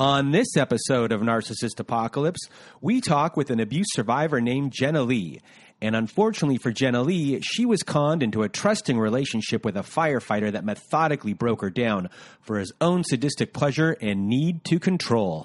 On this episode of Narcissist Apocalypse, we talk with an abuse survivor named Jenna Lee. And unfortunately for Jenna Lee, she was conned into a trusting relationship with a firefighter that methodically broke her down for his own sadistic pleasure and need to control.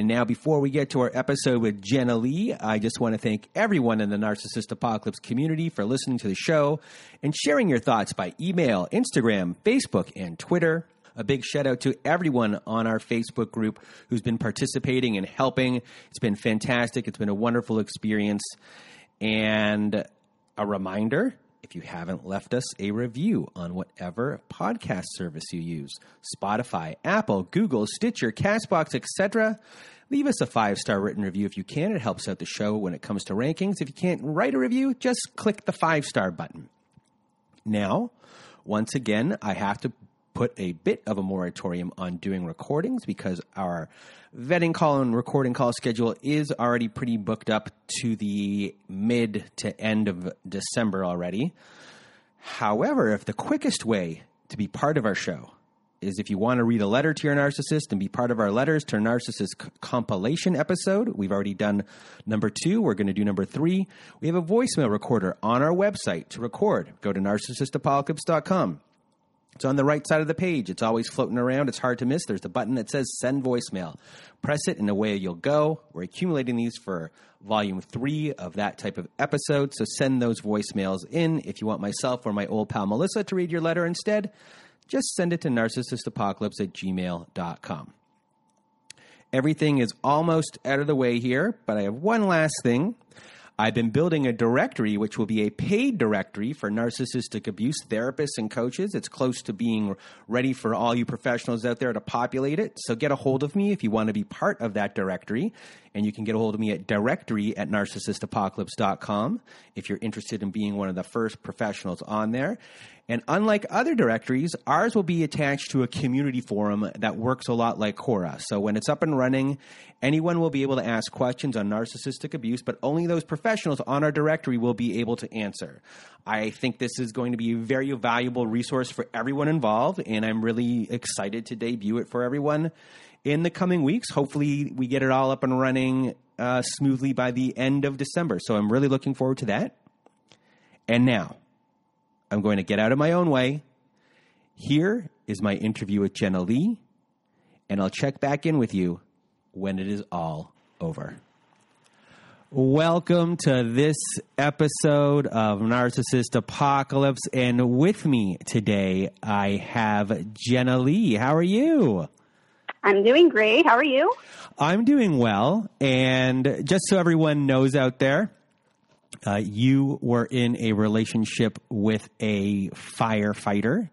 And now, before we get to our episode with Jenna Lee, I just want to thank everyone in the Narcissist Apocalypse community for listening to the show and sharing your thoughts by email, Instagram, Facebook, and Twitter. A big shout out to everyone on our Facebook group who's been participating and helping. It's been fantastic. It's been a wonderful experience. And a reminder if you haven't left us a review on whatever podcast service you use Spotify, Apple, Google, Stitcher, Castbox, etc. Leave us a five star written review if you can. It helps out the show when it comes to rankings. If you can't write a review, just click the five star button. Now, once again, I have to put a bit of a moratorium on doing recordings because our vetting call and recording call schedule is already pretty booked up to the mid to end of December already. However, if the quickest way to be part of our show is if you want to read a letter to your narcissist and be part of our letters to narcissist c- compilation episode, we've already done number two. We're going to do number three. We have a voicemail recorder on our website to record. Go to narcissistapocalypse.com. It's on the right side of the page. It's always floating around. It's hard to miss. There's the button that says send voicemail. Press it and away you'll go. We're accumulating these for volume three of that type of episode. So send those voicemails in. If you want myself or my old pal Melissa to read your letter instead, just send it to narcissistapocalypse at gmail.com. Everything is almost out of the way here, but I have one last thing. I've been building a directory, which will be a paid directory for narcissistic abuse therapists and coaches. It's close to being ready for all you professionals out there to populate it. So get a hold of me if you want to be part of that directory. And you can get a hold of me at directory at narcissistapocalypse.com if you're interested in being one of the first professionals on there. And unlike other directories, ours will be attached to a community forum that works a lot like Quora. So when it's up and running, anyone will be able to ask questions on narcissistic abuse, but only those professionals on our directory will be able to answer. I think this is going to be a very valuable resource for everyone involved, and I'm really excited to debut it for everyone in the coming weeks. Hopefully, we get it all up and running uh, smoothly by the end of December. So I'm really looking forward to that. And now, I'm going to get out of my own way. Here is my interview with Jenna Lee, and I'll check back in with you when it is all over. Welcome to this episode of Narcissist Apocalypse. And with me today, I have Jenna Lee. How are you? I'm doing great. How are you? I'm doing well. And just so everyone knows out there, uh, you were in a relationship with a firefighter.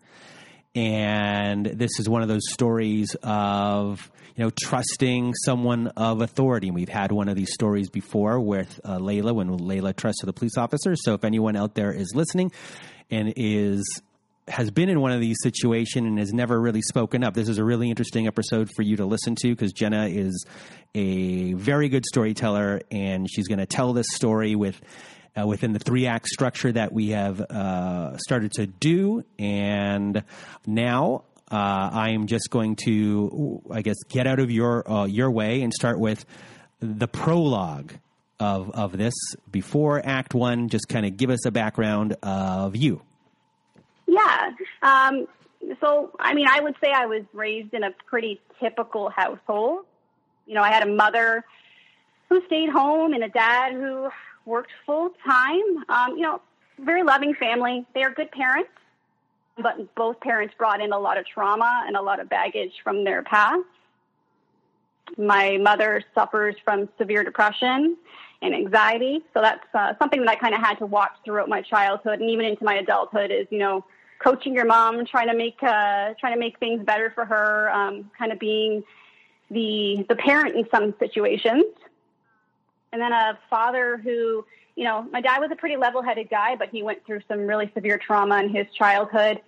And this is one of those stories of, you know, trusting someone of authority. And we've had one of these stories before with uh, Layla when Layla trusted a police officer. So if anyone out there is listening and is has been in one of these situations and has never really spoken up. This is a really interesting episode for you to listen to because Jenna is a very good storyteller and she's going to tell this story with uh, within the three act structure that we have uh, started to do. And now uh, I'm just going to, I guess, get out of your uh, your way and start with the prologue of of this before Act One. Just kind of give us a background of you. Yeah. Um, so, I mean, I would say I was raised in a pretty typical household. You know, I had a mother who stayed home and a dad who worked full time. Um, you know, very loving family. They are good parents, but both parents brought in a lot of trauma and a lot of baggage from their past. My mother suffers from severe depression and anxiety, so that's uh, something that I kind of had to watch throughout my childhood and even into my adulthood. Is you know, coaching your mom, trying to make uh, trying to make things better for her, um, kind of being the the parent in some situations and then a father who, you know, my dad was a pretty level headed guy, but he went through some really severe trauma in his childhood.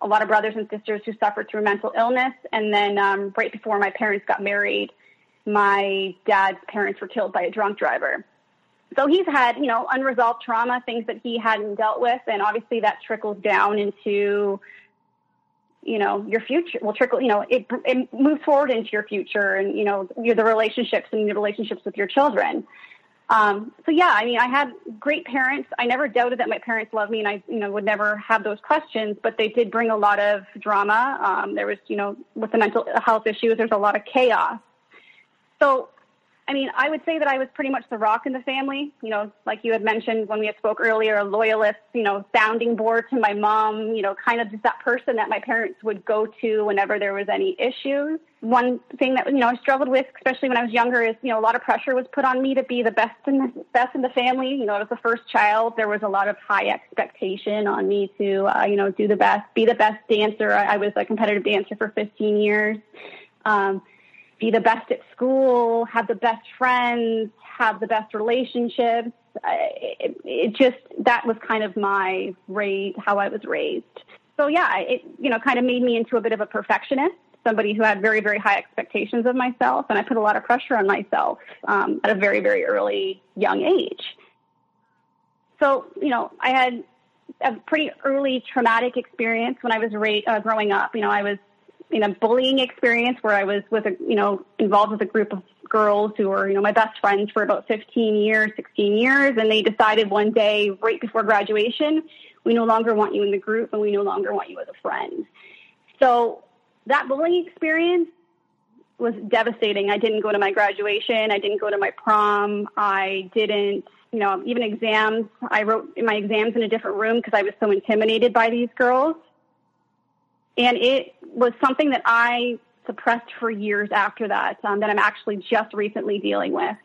A lot of brothers and sisters who suffered through mental illness. And then um, right before my parents got married, my dad's parents were killed by a drunk driver. So he's had, you know, unresolved trauma, things that he hadn't dealt with. And obviously that trickles down into you know your future will trickle you know it, it moves forward into your future and you know your the relationships and the relationships with your children. Um, so yeah i mean i had great parents. I never doubted that my parents loved me and i you know would never have those questions but they did bring a lot of drama. Um, there was you know with the mental health issues there's a lot of chaos. So I mean, I would say that I was pretty much the rock in the family. You know, like you had mentioned when we had spoke earlier, a loyalist. You know, sounding board to my mom. You know, kind of just that person that my parents would go to whenever there was any issues. One thing that you know I struggled with, especially when I was younger, is you know a lot of pressure was put on me to be the best in the best in the family. You know, as the first child, there was a lot of high expectation on me to uh, you know do the best, be the best dancer. I, I was a competitive dancer for 15 years. Um, be the best at school, have the best friends, have the best relationships. It, it just that was kind of my raise, how I was raised. So yeah, it you know kind of made me into a bit of a perfectionist, somebody who had very very high expectations of myself, and I put a lot of pressure on myself um, at a very very early young age. So you know I had a pretty early traumatic experience when I was ra- uh, growing up. You know I was in a bullying experience where I was with a, you know, involved with a group of girls who were, you know, my best friends for about 15 years, 16 years. And they decided one day right before graduation, we no longer want you in the group and we no longer want you as a friend. So that bullying experience was devastating. I didn't go to my graduation. I didn't go to my prom. I didn't, you know, even exams. I wrote my exams in a different room because I was so intimidated by these girls. And it was something that I suppressed for years after that, um, that I'm actually just recently dealing with,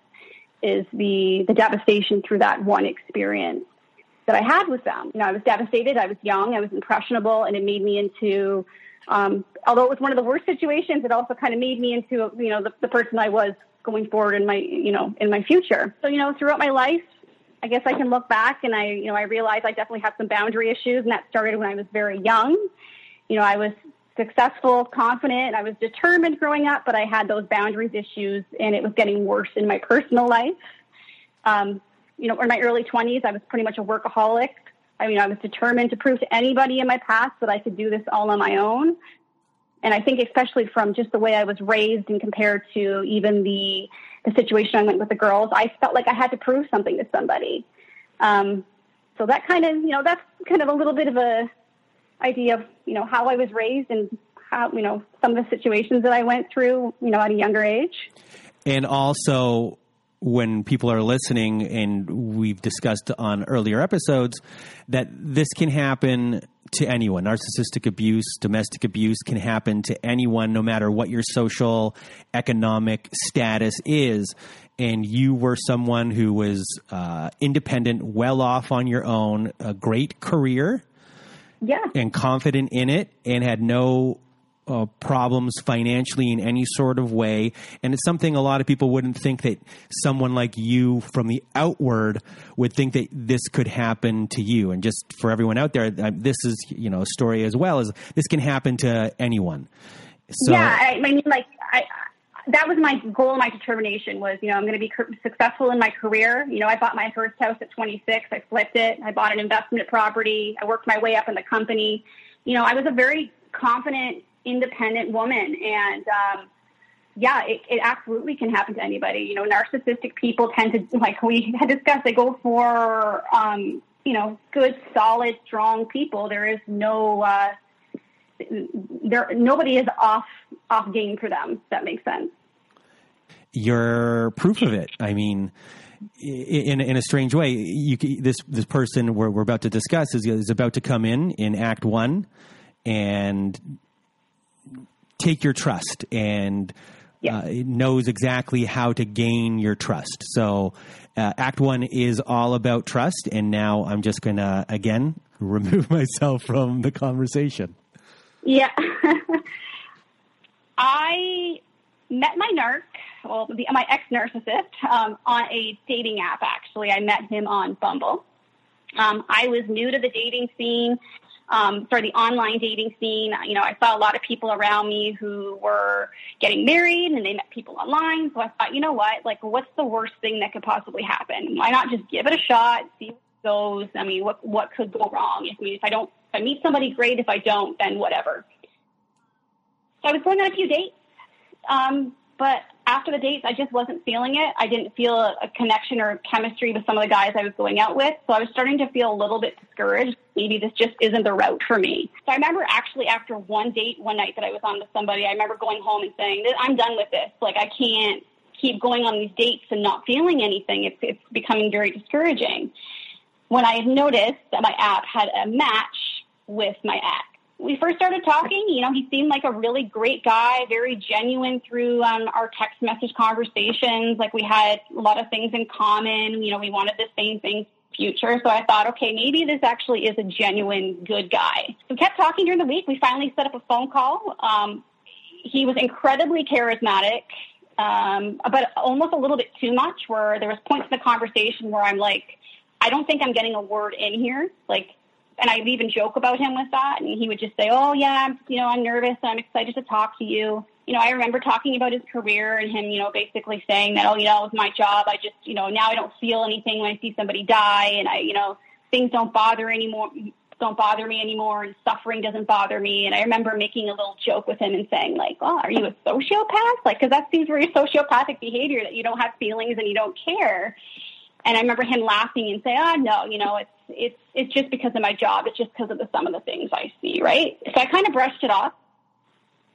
is the, the devastation through that one experience that I had with them. You know, I was devastated. I was young. I was impressionable, and it made me into. Um, although it was one of the worst situations, it also kind of made me into you know the, the person I was going forward in my you know in my future. So you know, throughout my life, I guess I can look back and I you know I realize I definitely have some boundary issues, and that started when I was very young. You know, I was successful, confident. I was determined growing up, but I had those boundaries issues, and it was getting worse in my personal life. Um, you know, in my early 20s, I was pretty much a workaholic. I mean, I was determined to prove to anybody in my past that I could do this all on my own. And I think, especially from just the way I was raised and compared to even the the situation I went with the girls, I felt like I had to prove something to somebody. Um, so that kind of, you know, that's kind of a little bit of a idea of you know how I was raised and how you know some of the situations that I went through you know at a younger age. And also when people are listening and we've discussed on earlier episodes that this can happen to anyone. Narcissistic abuse, domestic abuse can happen to anyone, no matter what your social, economic status is. And you were someone who was uh, independent, well off on your own, a great career, yeah. and confident in it and had no uh, problems financially in any sort of way. And it's something a lot of people wouldn't think that someone like you from the outward would think that this could happen to you. And just for everyone out there, uh, this is, you know, a story as well as this can happen to anyone. So, yeah, I, I mean, like, I, that was my goal my determination was, you know, I'm going to be successful in my career. You know, I bought my first house at 26. I flipped it. I bought an investment property. I worked my way up in the company. You know, I was a very confident, independent woman. And, um, yeah, it, it absolutely can happen to anybody. You know, narcissistic people tend to, like we had discussed, they go for, um, you know, good, solid, strong people. There is no, uh, there, nobody is off, off game for them. that makes sense you're proof of it. I mean, in in a strange way, you this this person we're we're about to discuss is is about to come in in Act One and take your trust and yeah. uh, knows exactly how to gain your trust. So, uh, Act One is all about trust, and now I'm just going to again remove myself from the conversation. Yeah, I met my narc well, the, my ex narcissist um, on a dating app. Actually, I met him on Bumble. Um, I was new to the dating scene, um, sorry, the online dating scene. You know, I saw a lot of people around me who were getting married, and they met people online. So I thought, you know what? Like, what's the worst thing that could possibly happen? Why not just give it a shot, see what goes? I mean, what what could go wrong? If, if I don't, I meet somebody, great. If I don't, then whatever. So I was going on a few dates. Um, but after the dates, I just wasn't feeling it. I didn't feel a, connection or chemistry with some of the guys I was going out with. So I was starting to feel a little bit discouraged. Maybe this just isn't the route for me. So I remember actually after one date, one night that I was on with somebody, I remember going home and saying, I'm done with this. Like I can't keep going on these dates and not feeling anything. It's, it's becoming very discouraging. When I had noticed that my app had a match with my ex, we first started talking, you know, he seemed like a really great guy, very genuine through um, our text message conversations. Like we had a lot of things in common. You know, we wanted the same things future. So I thought, okay, maybe this actually is a genuine good guy. We kept talking during the week. We finally set up a phone call. Um, he was incredibly charismatic, um, but almost a little bit too much. Where there was points in the conversation where I'm like, I don't think I'm getting a word in here. Like and I'd even joke about him with that. And he would just say, "Oh yeah, I'm, you know, I'm nervous. I'm excited to talk to you." You know, I remember talking about his career and him, you know, basically saying that, "Oh, you know, with my job, I just, you know, now I don't feel anything when I see somebody die, and I, you know, things don't bother anymore." don't bother me anymore and suffering doesn't bother me and i remember making a little joke with him and saying like oh are you a sociopath like because that seems very sociopathic behavior that you don't have feelings and you don't care and I remember him laughing and saying, "Ah, oh, no, you know, it's it's it's just because of my job. It's just because of the some of the things I see, right?" So I kind of brushed it off.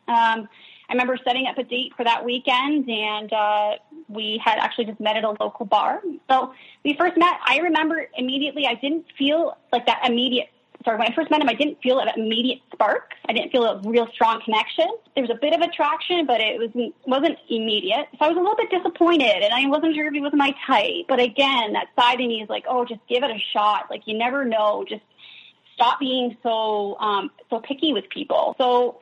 Um, I remember setting up a date for that weekend, and uh, we had actually just met at a local bar. So we first met. I remember immediately. I didn't feel like that immediate sorry, when I first met him, I didn't feel an immediate spark. I didn't feel a real strong connection. There was a bit of attraction, but it wasn't wasn't immediate. So I was a little bit disappointed, and I wasn't sure if he was my type. But again, that side of me is like, oh, just give it a shot. Like you never know. Just stop being so um, so picky with people. So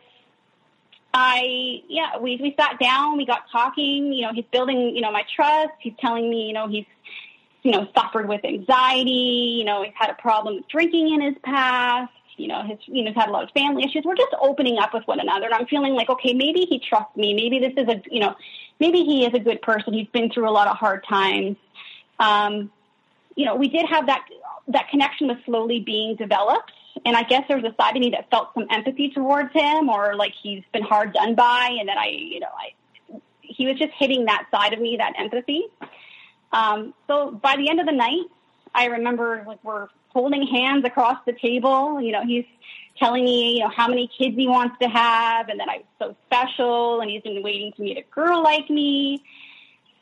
I yeah, we we sat down, we got talking. You know, he's building you know my trust. He's telling me you know he's you know, suffered with anxiety, you know, he's had a problem with drinking in his past, you know, his, you know, he's had a lot of family issues. We're just opening up with one another. And I'm feeling like, okay, maybe he trusts me. Maybe this is a, you know, maybe he is a good person. He's been through a lot of hard times. Um, you know, we did have that, that connection was slowly being developed. And I guess there was a side of me that felt some empathy towards him or like he's been hard done by. And then I, you know, I, he was just hitting that side of me, that empathy. Um, so by the end of the night, I remember like we're holding hands across the table. You know, he's telling me, you know, how many kids he wants to have and that I'm so special and he's been waiting to meet a girl like me.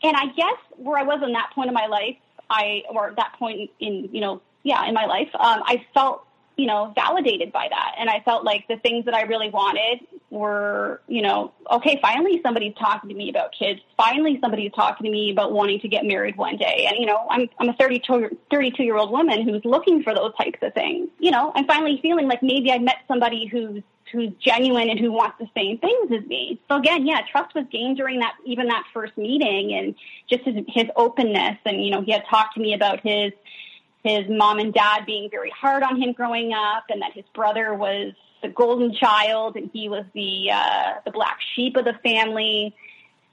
And I guess where I was in that point of my life, I, or that point in, you know, yeah, in my life, um, I felt, you know, validated by that. And I felt like the things that I really wanted were, you know, okay, finally somebody's talking to me about kids. Finally somebody's talking to me about wanting to get married one day. And, you know, I'm, I'm a 32, 32 year old woman who's looking for those types of things. You know, I'm finally feeling like maybe I met somebody who's, who's genuine and who wants the same things as me. So again, yeah, trust was gained during that, even that first meeting and just his, his openness. And, you know, he had talked to me about his, his mom and dad being very hard on him growing up and that his brother was the golden child and he was the uh, the black sheep of the family.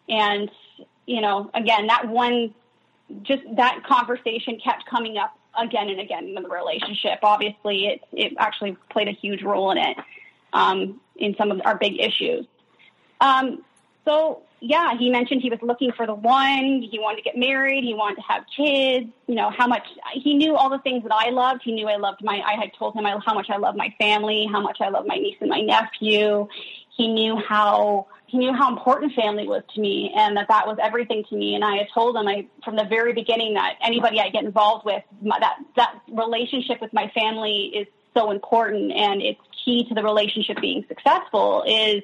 And you know again that one just that conversation kept coming up again and again in the relationship. Obviously it it actually played a huge role in it um, in some of our big issues. Um, so yeah, he mentioned he was looking for the one. He wanted to get married. He wanted to have kids. You know how much he knew all the things that I loved. He knew I loved my. I had told him how much I love my family, how much I love my niece and my nephew. He knew how he knew how important family was to me, and that that was everything to me. And I had told him I from the very beginning that anybody I get involved with, my, that that relationship with my family is so important, and it's key to the relationship being successful. Is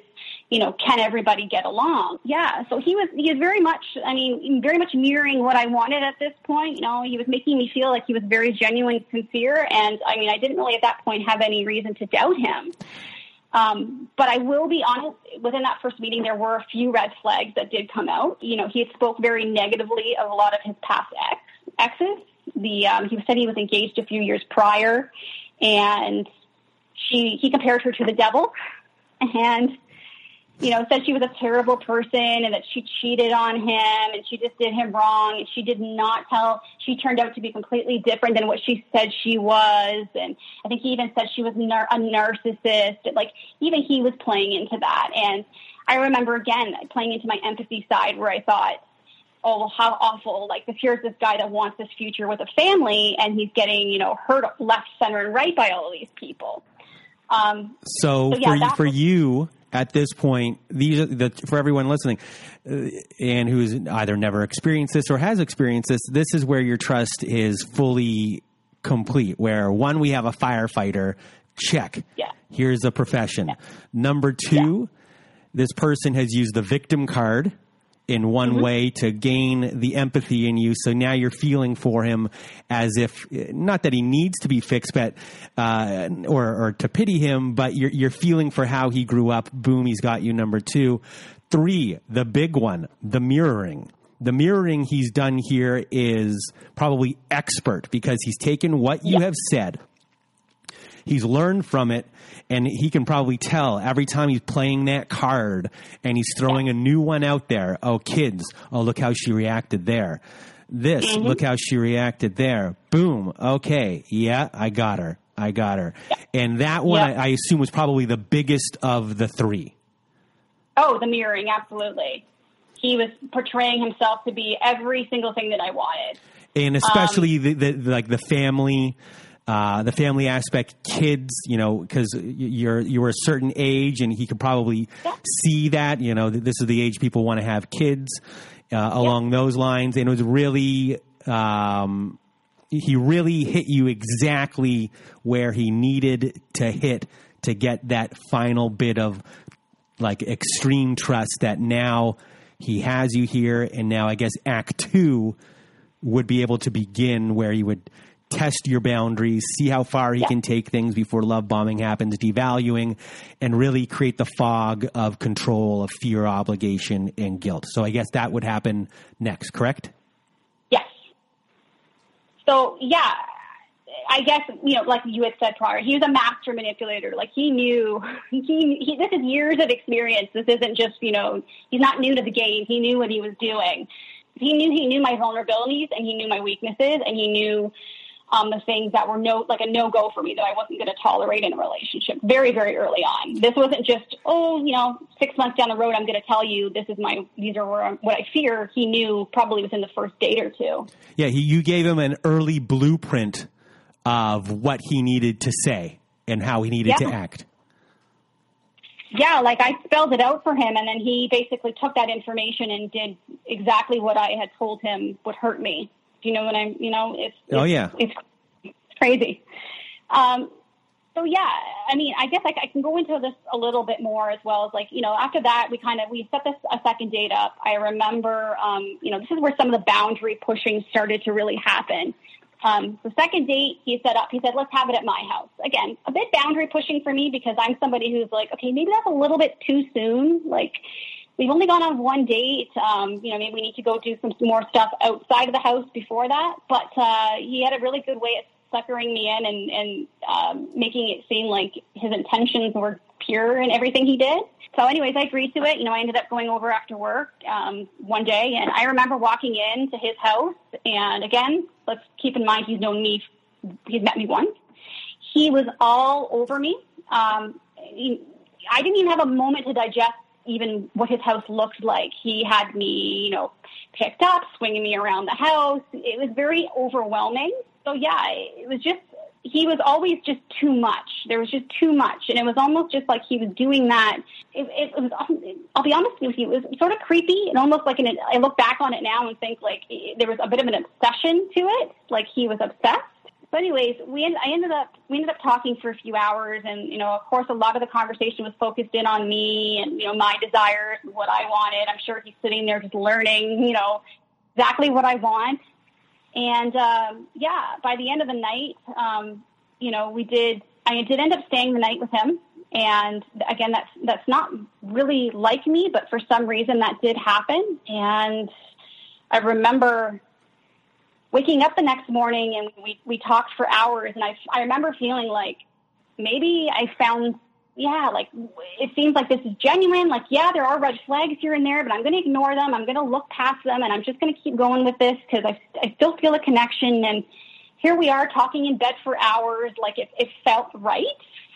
you know, can everybody get along? Yeah. So he was, he is very much, I mean, very much mirroring what I wanted at this point. You know, he was making me feel like he was very genuine, sincere. And I mean, I didn't really at that point have any reason to doubt him. Um, but I will be honest, within that first meeting, there were a few red flags that did come out. You know, he spoke very negatively of a lot of his past ex, exes. The, um, he said he was engaged a few years prior and she, he compared her to the devil. And you know, said she was a terrible person and that she cheated on him and she just did him wrong and she did not tell, she turned out to be completely different than what she said she was. And I think he even said she was nar- a narcissist. Like even he was playing into that. And I remember again playing into my empathy side where I thought, oh, how awful. Like, here's this guy that wants this future with a family and he's getting, you know, hurt left, center, and right by all of these people. Um, so, so yeah, for, for was- you, at this point, these are the, for everyone listening, uh, and who's either never experienced this or has experienced this, this is where your trust is fully complete. Where one, we have a firefighter, check. Yeah. Here's a profession. Yeah. Number two, yeah. this person has used the victim card in one mm-hmm. way to gain the empathy in you. So now you're feeling for him as if not that he needs to be fixed, but uh, or or to pity him, but you're you're feeling for how he grew up. Boom, he's got you. Number two, three, the big one, the mirroring. The mirroring he's done here is probably expert because he's taken what you yeah. have said He's learned from it, and he can probably tell every time he's playing that card and he's throwing a new one out there. Oh, kids! Oh, look how she reacted there. This, mm-hmm. look how she reacted there. Boom. Okay. Yeah, I got her. I got her. And that one, I, I assume, was probably the biggest of the three. Oh, the mirroring, absolutely. He was portraying himself to be every single thing that I wanted, and especially um, the, the, like the family uh, the family aspect, kids, you know, because you're you're a certain age, and he could probably yeah. see that. You know, this is the age people want to have kids uh, along yeah. those lines, and it was really. Um, he really hit you exactly where he needed to hit to get that final bit of like extreme trust that now he has you here and now i guess act 2 would be able to begin where you would test your boundaries, see how far he yeah. can take things before love bombing happens, devaluing, and really create the fog of control, of fear, obligation, and guilt. So I guess that would happen next, correct? Yes. So, yeah, I guess you know, like you had said prior, he was a master manipulator. Like he knew, he, he this is years of experience. This isn't just you know, he's not new to the game. He knew what he was doing. He knew he knew my vulnerabilities and he knew my weaknesses and he knew um, the things that were no like a no go for me that I wasn't going to tolerate in a relationship very very early on. This wasn't just oh you know six months down the road I'm going to tell you this is my these are where I'm, what I fear. He knew probably within the first date or two. Yeah, he, you gave him an early blueprint of what he needed to say and how he needed yeah. to act. Yeah, like I spelled it out for him, and then he basically took that information and did exactly what I had told him would hurt me. Do you know what I'm? You know, it's, oh yeah, it's, it's crazy. Um, so yeah, I mean, I guess I, I can go into this a little bit more as well as like, you know, after that, we kind of, we set this a second date up. I remember, um, you know, this is where some of the boundary pushing started to really happen. Um, the second date he set up, he said, let's have it at my house. Again, a bit boundary pushing for me because I'm somebody who's like, okay, maybe that's a little bit too soon. Like, we've only gone on one date. Um, you know, maybe we need to go do some more stuff outside of the house before that. But uh, he had a really good way of suckering me in and, and um, making it seem like his intentions were pure in everything he did. So, anyways, I agreed to it. You know, I ended up going over after work um, one day, and I remember walking into his house. And again, let's keep in mind he's known me; he's met me once. He was all over me. Um, he, I didn't even have a moment to digest even what his house looked like. He had me, you know, picked up, swinging me around the house. It was very overwhelming so yeah, it was just he was always just too much. There was just too much, and it was almost just like he was doing that. It, it, was. I'll be honest with you, it was sort of creepy and almost like an. I look back on it now and think like there was a bit of an obsession to it, like he was obsessed. But anyways, we end, I ended up we ended up talking for a few hours, and you know, of course, a lot of the conversation was focused in on me and you know my desires and what I wanted. I'm sure he's sitting there just learning, you know, exactly what I want. And um, yeah, by the end of the night, um, you know, we did. I did end up staying the night with him. And again, that's that's not really like me, but for some reason that did happen. And I remember waking up the next morning and we we talked for hours. And I I remember feeling like maybe I found yeah, like it seems like this is genuine. Like, yeah, there are red flags here and there, but I'm going to ignore them. I'm going to look past them, and I'm just going to keep going with this because I, I still feel a connection. And here we are talking in bed for hours. Like it, it felt right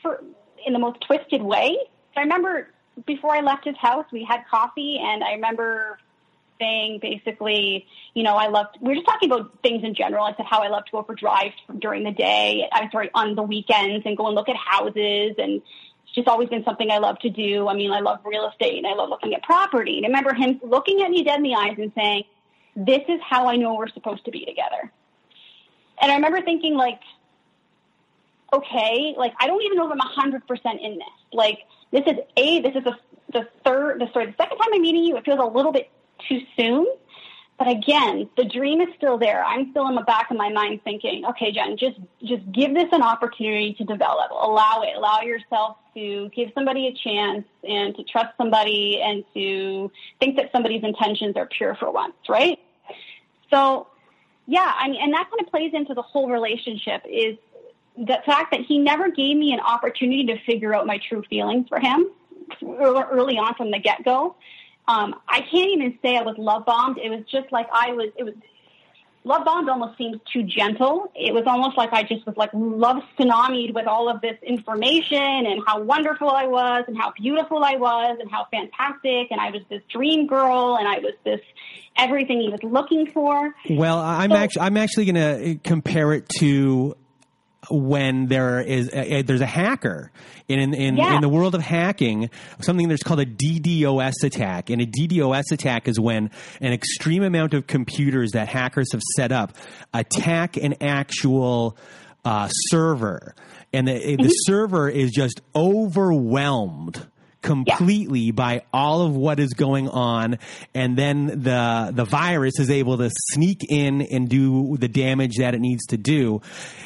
for in the most twisted way. I remember before I left his house, we had coffee, and I remember saying basically, you know, I loved, we were just talking about things in general. I said how I love to go for drives during the day. I'm sorry, on the weekends and go and look at houses and it's just always been something I love to do. I mean, I love real estate and I love looking at property. And I remember him looking at me dead in the eyes and saying, this is how I know we're supposed to be together. And I remember thinking like, okay, like I don't even know if I'm a hundred percent in this. Like this is a, this is the, the third, the sorry, the second time I'm meeting you. It feels a little bit too soon. But again, the dream is still there. I'm still in the back of my mind thinking, okay, Jen, just just give this an opportunity to develop. Allow it. Allow yourself to give somebody a chance and to trust somebody and to think that somebody's intentions are pure for once, right? So, yeah, I mean, and that kind of plays into the whole relationship is the fact that he never gave me an opportunity to figure out my true feelings for him early on from the get go. Um, I can't even say I was love bombed. It was just like I was. It was love bombed almost seems too gentle. It was almost like I just was like love tsunamied with all of this information and how wonderful I was and how beautiful I was and how fantastic and I was this dream girl and I was this everything he was looking for. Well, I'm so, actually I'm actually going to compare it to when there is a, there's a hacker in in, in, yeah. in, the world of hacking something that's called a DDoS attack and a DDoS attack is when an extreme amount of computers that hackers have set up attack an actual uh, server and the, the server is just overwhelmed completely yeah. by all of what is going on and then the the virus is able to sneak in and do the damage that it needs to do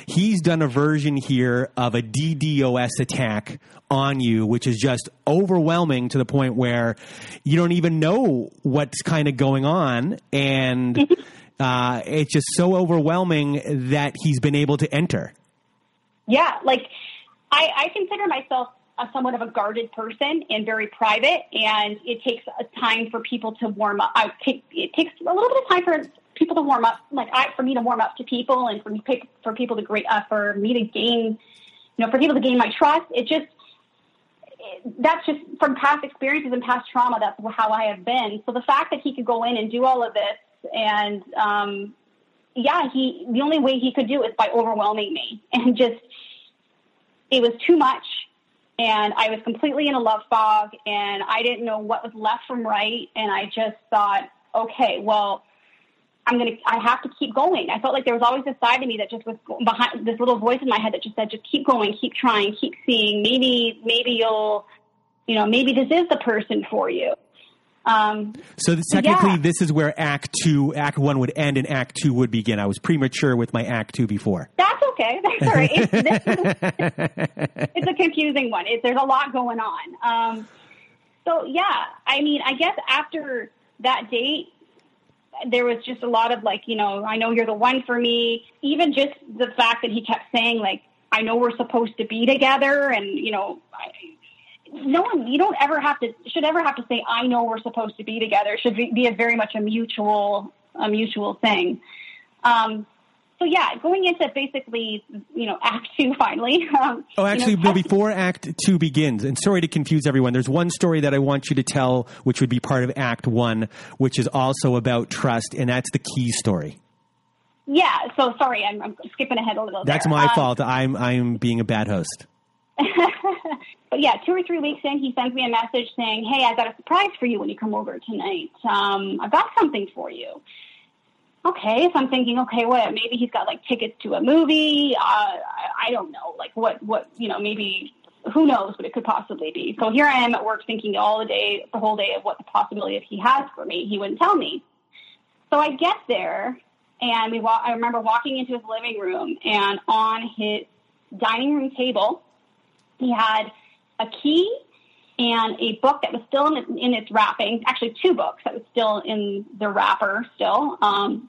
he's done a version here of a DDoS attack on you which is just overwhelming to the point where you don't even know what's kind of going on and mm-hmm. uh, it's just so overwhelming that he's been able to enter yeah like I, I consider myself a somewhat of a guarded person and very private, and it takes a time for people to warm up. I take it takes a little bit of time for people to warm up, like I for me to warm up to people, and for me for people to great uh, for me to gain, you know, for people to gain my trust. It just that's just from past experiences and past trauma. That's how I have been. So the fact that he could go in and do all of this, and um, yeah, he the only way he could do it is by overwhelming me and just it was too much and I was completely in a love fog and I didn't know what was left from right. And I just thought, okay, well, I'm gonna, I have to keep going. I felt like there was always this side of me that just was behind this little voice in my head that just said, just keep going, keep trying, keep seeing. Maybe, maybe you'll, you know, maybe this is the person for you. Um, so technically, yeah. this is where Act Two, Act One would end, and Act Two would begin. I was premature with my Act Two before. That's okay. That's all right. It's, this it's a confusing one. It, there's a lot going on. Um, so yeah, I mean, I guess after that date, there was just a lot of like, you know, I know you're the one for me. Even just the fact that he kept saying like, I know we're supposed to be together, and you know, I, no one, you don't ever have to, should ever have to say, I know we're supposed to be together. It should be, be a very much a mutual, a mutual thing. Um, so yeah, going into basically, you know, Act Two finally. Um, oh, actually, you know, before Act Two begins, and sorry to confuse everyone. There's one story that I want you to tell, which would be part of Act One, which is also about trust, and that's the key story. Yeah. So sorry, I'm, I'm skipping ahead a little. That's there. my Um, fault. I'm I'm being a bad host. but yeah, two or three weeks in, he sends me a message saying, "Hey, I got a surprise for you when you come over tonight. Um, I've got something for you." Okay, so I'm thinking, okay, what? Maybe he's got like tickets to a movie. Uh, I, don't know, like what, what, you know, maybe who knows what it could possibly be. So here I am at work thinking all the day, the whole day of what the possibility if he has for me. He wouldn't tell me. So I get there, and we. Wa- I remember walking into his living room, and on his dining room table, he had a key and a book that was still in, in its wrapping. Actually, two books that was still in the wrapper. Still, um,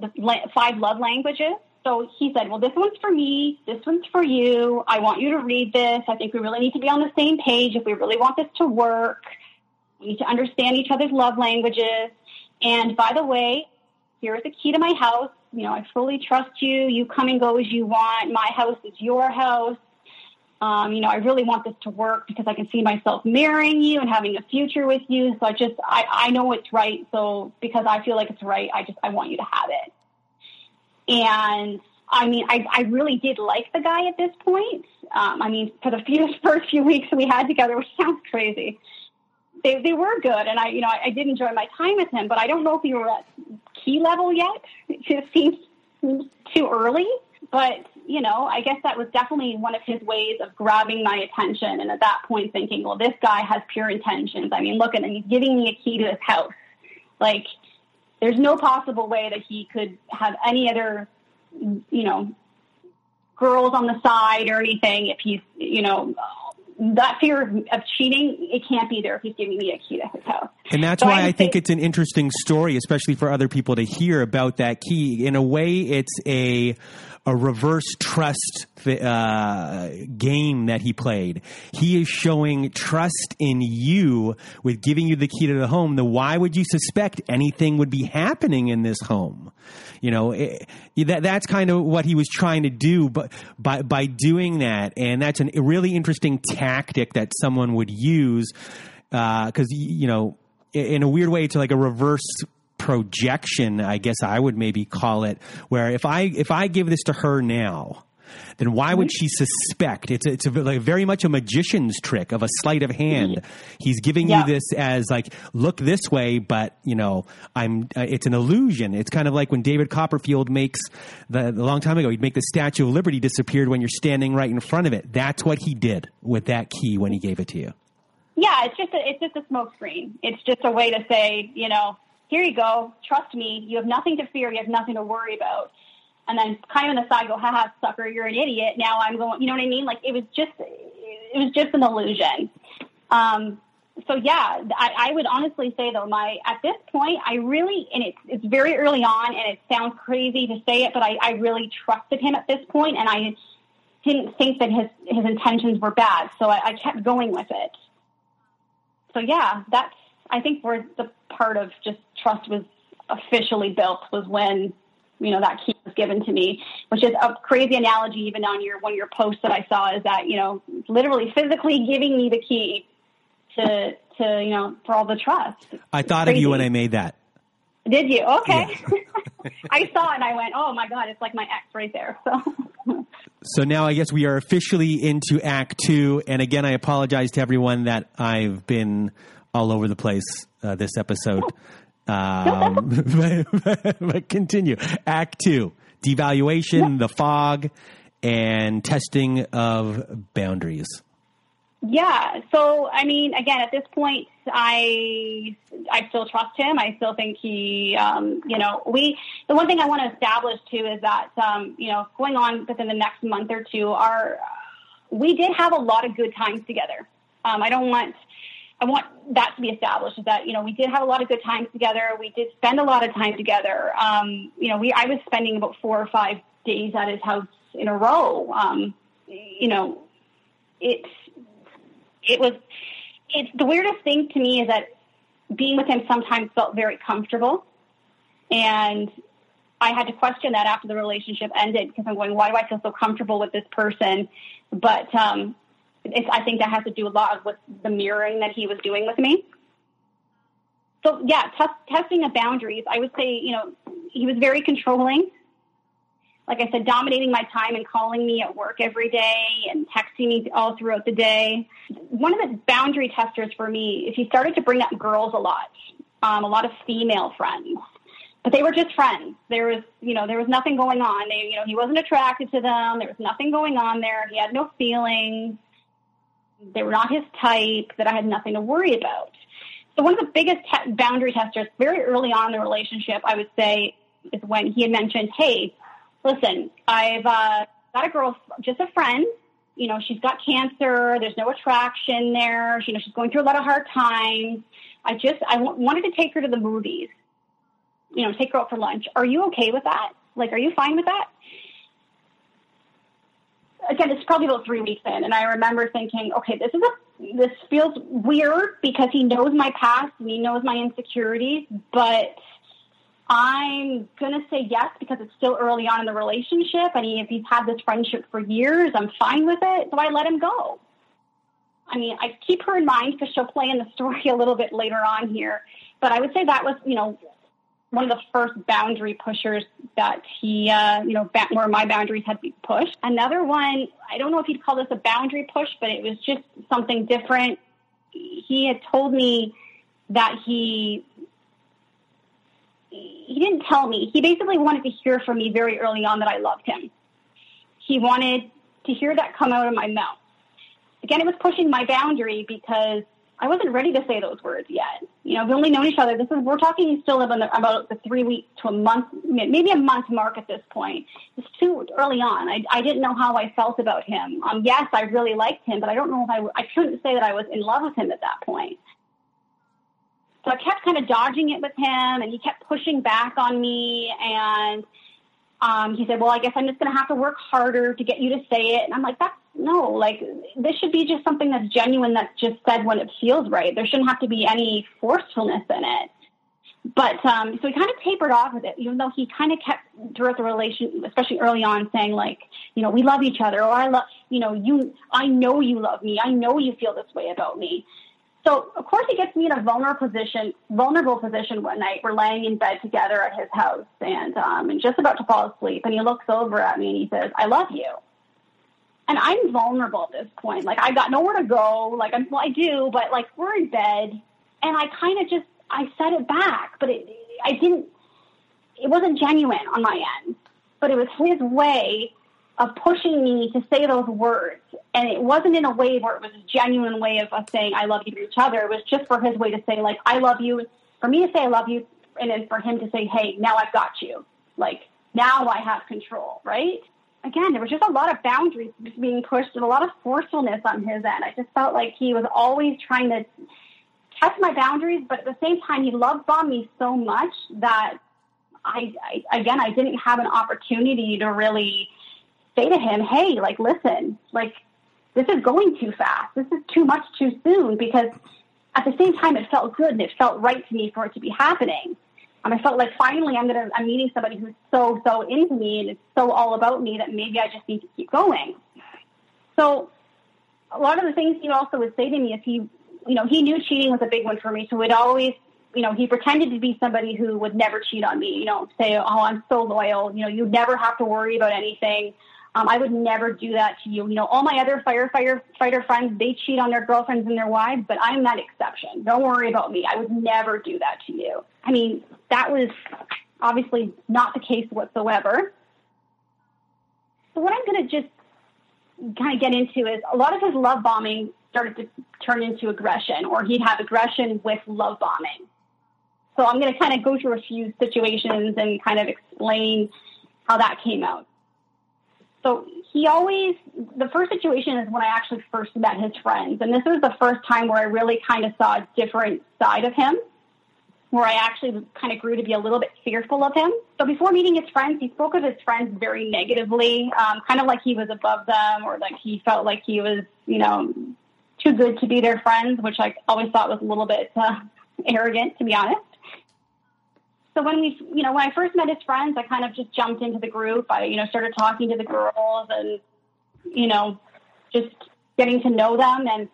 the five love languages. So he said, "Well, this one's for me. This one's for you. I want you to read this. I think we really need to be on the same page if we really want this to work. We need to understand each other's love languages. And by the way, here is the key to my house. You know, I fully trust you. You come and go as you want. My house is your house. Um, you know, I really want this to work because I can see myself marrying you and having a future with you. So I just, I, I know it's right. So because I feel like it's right, I just, I want you to have it. And I mean, I, I really did like the guy at this point. Um, I mean, for the few, first few weeks we had together, which sounds crazy, they, they were good. And I, you know, I, I did enjoy my time with him, but I don't know if we were at key level yet. It just seems too early. But, you know, I guess that was definitely one of his ways of grabbing my attention. And at that point thinking, well, this guy has pure intentions. I mean, look at him. He's giving me a key to his house. Like, there's no possible way that he could have any other, you know, girls on the side or anything if he's, you know, that fear of, of cheating, it can't be there if he's giving me a key to his house. And that's So why I I think say- it's an interesting story, especially for other people to hear about that key. In a way, it's a a reverse trust uh, game that he played. He is showing trust in you with giving you the key to the home. Then why would you suspect anything would be happening in this home? You know, it, that that's kind of what he was trying to do, but by by doing that, and that's a really interesting tactic that someone would use because you know, in a weird way, it's like a reverse projection. I guess I would maybe call it, where if I if I give this to her now. Then why would she suspect? It's a, it's a, like very much a magician's trick of a sleight of hand. He's giving Yeah. you this as like look this way, but you know I'm. Uh, it's an illusion. It's kind of like when David Copperfield makes the a long time ago. He'd make the Statue of Liberty disappeared when you're standing right in front of it. That's what he did with that key when he gave it to you. Yeah, it's just a, it's just a smokescreen. It's just a way to say, you know, here you go, trust me. You have nothing to fear. You have nothing to worry about. And then kind of on the side go, haha, sucker, you're an idiot. Now I'm going, you know what I mean? Like it was just, it was just an illusion. Um, so yeah, I, I would honestly say though, my, at this point, I really, and it's, it's very early on and it sounds crazy to say it, but I, I really trusted him at this point and I didn't think that his, his intentions were bad. So I, I kept going with it. So yeah, that's, I think where the part of just trust was officially built was when, you know, that key was given to me, which is a crazy analogy even on your, one of your posts that I saw is that, you know, literally physically giving me the key to, to, you know, for all the trust. I thought of you when I made that. Did you? Okay. I saw it and I went, oh my God, it's like my ex right there. So So now I guess we are officially into Act Two. And again, I apologize to everyone that I've been all over the place uh, this episode. Um, but, but continue. Act two: devaluation, the fog, and testing of boundaries. Yeah. So, I mean, again, at this point, I I still trust him. I still think he, um, you know, we. The one thing I want to establish too is that, um, you know, going on within the next month or two, our we did have a lot of good times together. Um, I don't want. I want that to be established. Is that you know we did have a lot of good times together. We did spend a lot of time together. Um, you know, we I was spending about four or five days at his house in a row. Um, you know, it's it was it's the weirdest thing to me is that being with him sometimes felt very comfortable and I had to question that after the relationship ended because I'm going, why do I feel so comfortable with this person? But um, I think that has to do a lot with the mirroring that he was doing with me. So yeah, t- testing of boundaries. I would say, you know, he was very controlling like I said, dominating my time and calling me at work every day and texting me all throughout the day. One of the boundary testers for me is he started to bring up girls a lot, um, a lot of female friends. But they were just friends. There was, you know, there was nothing going on. They, you know, he wasn't attracted to them. There was nothing going on there. He had no feelings. They were not his type. That I had nothing to worry about. So one of the biggest te- boundary testers, very early on in the relationship, I would say, is when he had mentioned, "Hey, listen, I've uh, got a girl, just a friend. You know, she's got cancer. There's no attraction there. You know, she's going through a lot of hard times. I just, I w- wanted to take her to the movies. You know, take her out for lunch. Are you okay with that? Like, are you fine with that? Again, it's probably about three weeks in, and I remember thinking, okay, this is a, this feels weird because he knows my past and he knows my insecurities, but I'm to say yes because it's still early on in the relationship. and he, if he's had this friendship for years, I'm fine with it. So I let him go. I mean, I keep her in mind because she'll play in the story a little bit later on here. But I would say that was, you know, one of the first boundary pushers that he, uh, you know, where my boundaries had to be pushed. Another one, I don't know if he'd call this a boundary push, but it was just something different. He had told me that he he didn't tell me. He basically wanted to hear from me very early on that I loved him. He wanted to hear that come out of my mouth. Again, it was pushing my boundary because I wasn't ready to say those words yet. You know, we've only known each other. This is we're talking still about the, about the three weeks to a month, maybe a month mark at this point. It's too early on. I, I didn't know how I felt about him. Um, yes, I really liked him, but I don't know if I I couldn't say that I was in love with him at that point. So I kept kind of dodging it with him, and he kept pushing back on me. And um, he said, "Well, I guess I'm just going to have to work harder to get you to say it." And I'm like, "That's no. Like this should be just something that's genuine. That's just said when it feels right. There shouldn't have to be any forcefulness in it." But um, so he kind of tapered off with it, even though he kind of kept throughout the relation, especially early on, saying like, you know, we love each other, or I love, you know, you, I know you love me, I know you feel this way about me. So of course he gets me in a vulnerable position, vulnerable position one night. We're laying in bed together at his house and um, and just about to fall asleep. And he looks over at me and he says, "I love you." And I'm vulnerable at this point. Like I got nowhere to go. Like I'm, well, I do, but like we're in bed, and I kind of just I said it back, but it I didn't. It wasn't genuine on my end, but it was his way of pushing me to say those words. And it wasn't in a way where it was a genuine way of us saying, I love you to each other. It was just for his way to say, like, I love you, for me to say, I love you, and then for him to say, hey, now I've got you. Like, now I have control, right? Again, there was just a lot of boundaries being pushed and a lot of forcefulness on his end. I just felt like he was always trying to test my boundaries, but at the same time, he love bombed me so much that I, I again, I didn't have an opportunity to really say to him, hey, like, listen, like, this is going too fast. This is too much too soon because at the same time, it felt good and it felt right to me for it to be happening. And I felt like finally I'm gonna I'm meeting somebody who's so so into me and it's so all about me that maybe I just need to keep going. So a lot of the things he also would say to me is he you know he knew cheating was a big one for me, so it always you know he pretended to be somebody who would never cheat on me. You know, say oh I'm so loyal. You know you never have to worry about anything Um, I would never do that to you. You know, all my other firefighter fighter friends, they cheat on their girlfriends and their wives, but I'm that exception. Don't worry about me. I would never do that to you. I mean, that was obviously not the case whatsoever. So what I'm going to just kind of get into is a lot of his love bombing started to turn into aggression, or he'd have aggression with love bombing. So I'm going to kind of go through a few situations and kind of explain how that came out. So he always, the first situation is when I actually first met his friends. And this was the first time where I really kind of saw a different side of him, where I actually kind of grew to be a little bit fearful of him. So before meeting his friends, he spoke of his friends very negatively, um, kind of like he was above them or like he felt like he was, you know, too good to be their friends, which I always thought was a little bit uh, arrogant, to be honest so when we, you know, when I first met his friends, I kind of just jumped into the group. I, you know, started talking to the girls and, you know, just getting to know them. And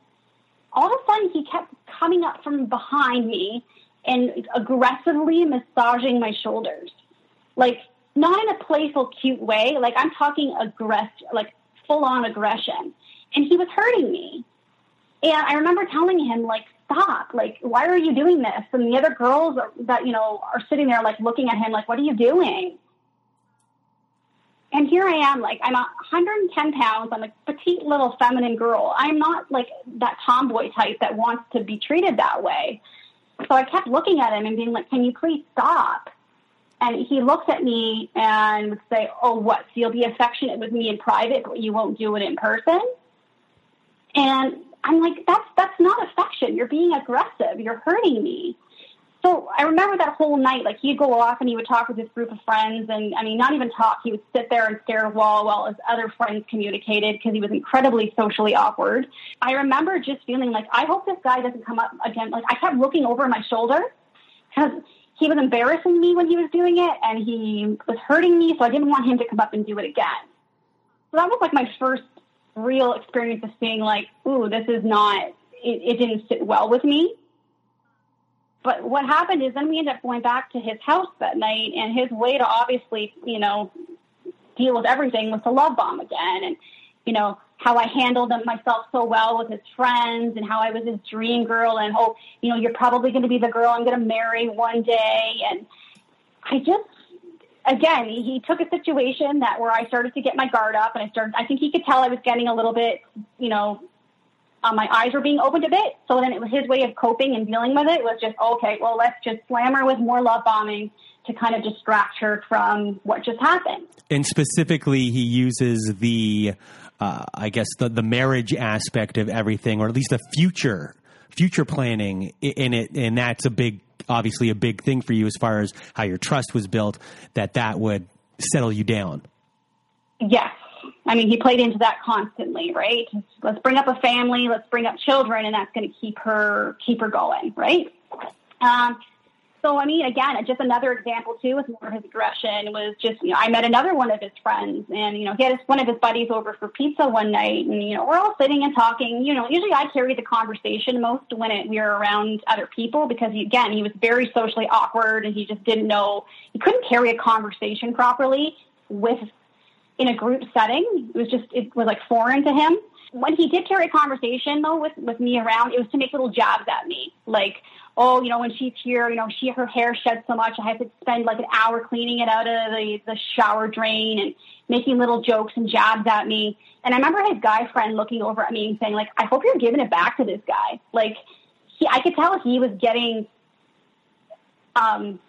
all of a sudden, he kept coming up from behind me and aggressively massaging my shoulders, like not in a playful, cute way. Like I'm talking aggress, like full on aggression. And he was hurting me. And I remember telling him, like, stop. Like, why are you doing this? And the other girls that, you know, are sitting there like looking at him like, what are you doing? And here I am, like, I'm 110 pounds. I'm a petite little feminine girl. I'm not like that tomboy type that wants to be treated that way. So I kept looking at him and being like, can you please stop? And he looks at me and would say, oh, what? So you'll be affectionate with me in private, but you won't do it in person? And I'm like, that's that's not affection. You're being aggressive. You're hurting me. So I remember that whole night, like he'd go off and he would talk with his group of friends, and I mean, not even talk. He would sit there and stare at a wall while his other friends communicated because he was incredibly socially awkward. I remember just feeling like, I hope this guy doesn't come up again. Like I kept looking over my shoulder because he was embarrassing me when he was doing it, and he was hurting me, so I didn't want him to come up and do it again. So that was like my first real experience of seeing like, ooh, this is not, it, it didn't sit well with me. But what happened is then we ended up going back to his house that night, and his way to obviously, you know, deal with everything was to love bomb again. And, you know, how I handled myself so well with his friends and how I was his dream girl and, oh, you know, you're probably going to be the girl I'm going to marry one day. And I just again, he took a situation that where I started to get my guard up, and I started. I think he could tell I was getting a little bit, you know, uh, my eyes were being opened a bit. So then it was his way of coping and dealing with it was just okay. Well, let's just slam her with more love bombing to kind of distract her from what just happened. And specifically, he uses the, uh, I guess, the the marriage aspect of everything, or at least the future future planning in it, and that's a big obviously a big thing for you as far as how your trust was built, that that would settle you down. Yes. I mean, he played into that constantly, right? Let's bring up a family, let's bring up children, and that's going to keep her keep her going, right? Um, so, I mean, again, just another example too with more of his aggression was just, you know, I met another one of his friends and, you know, he had one of his buddies over for pizza one night and, you know, we're all sitting and talking, you know, usually I carry the conversation most when it, we were around other people because he, again, he was very socially awkward and he just didn't know, he couldn't carry a conversation properly with, in a group setting. It was just, it was like foreign to him when he did carry a conversation though with with me around, it was to make little jabs at me, like, oh, you know, when she's here, you know, she her hair sheds so much, I have to spend like an hour cleaning it out of the the shower drain and making little jokes and jabs at me. And I remember his guy friend looking over at me and saying, like, I hope you're giving it back to this guy. Like, he, I could tell he was getting um,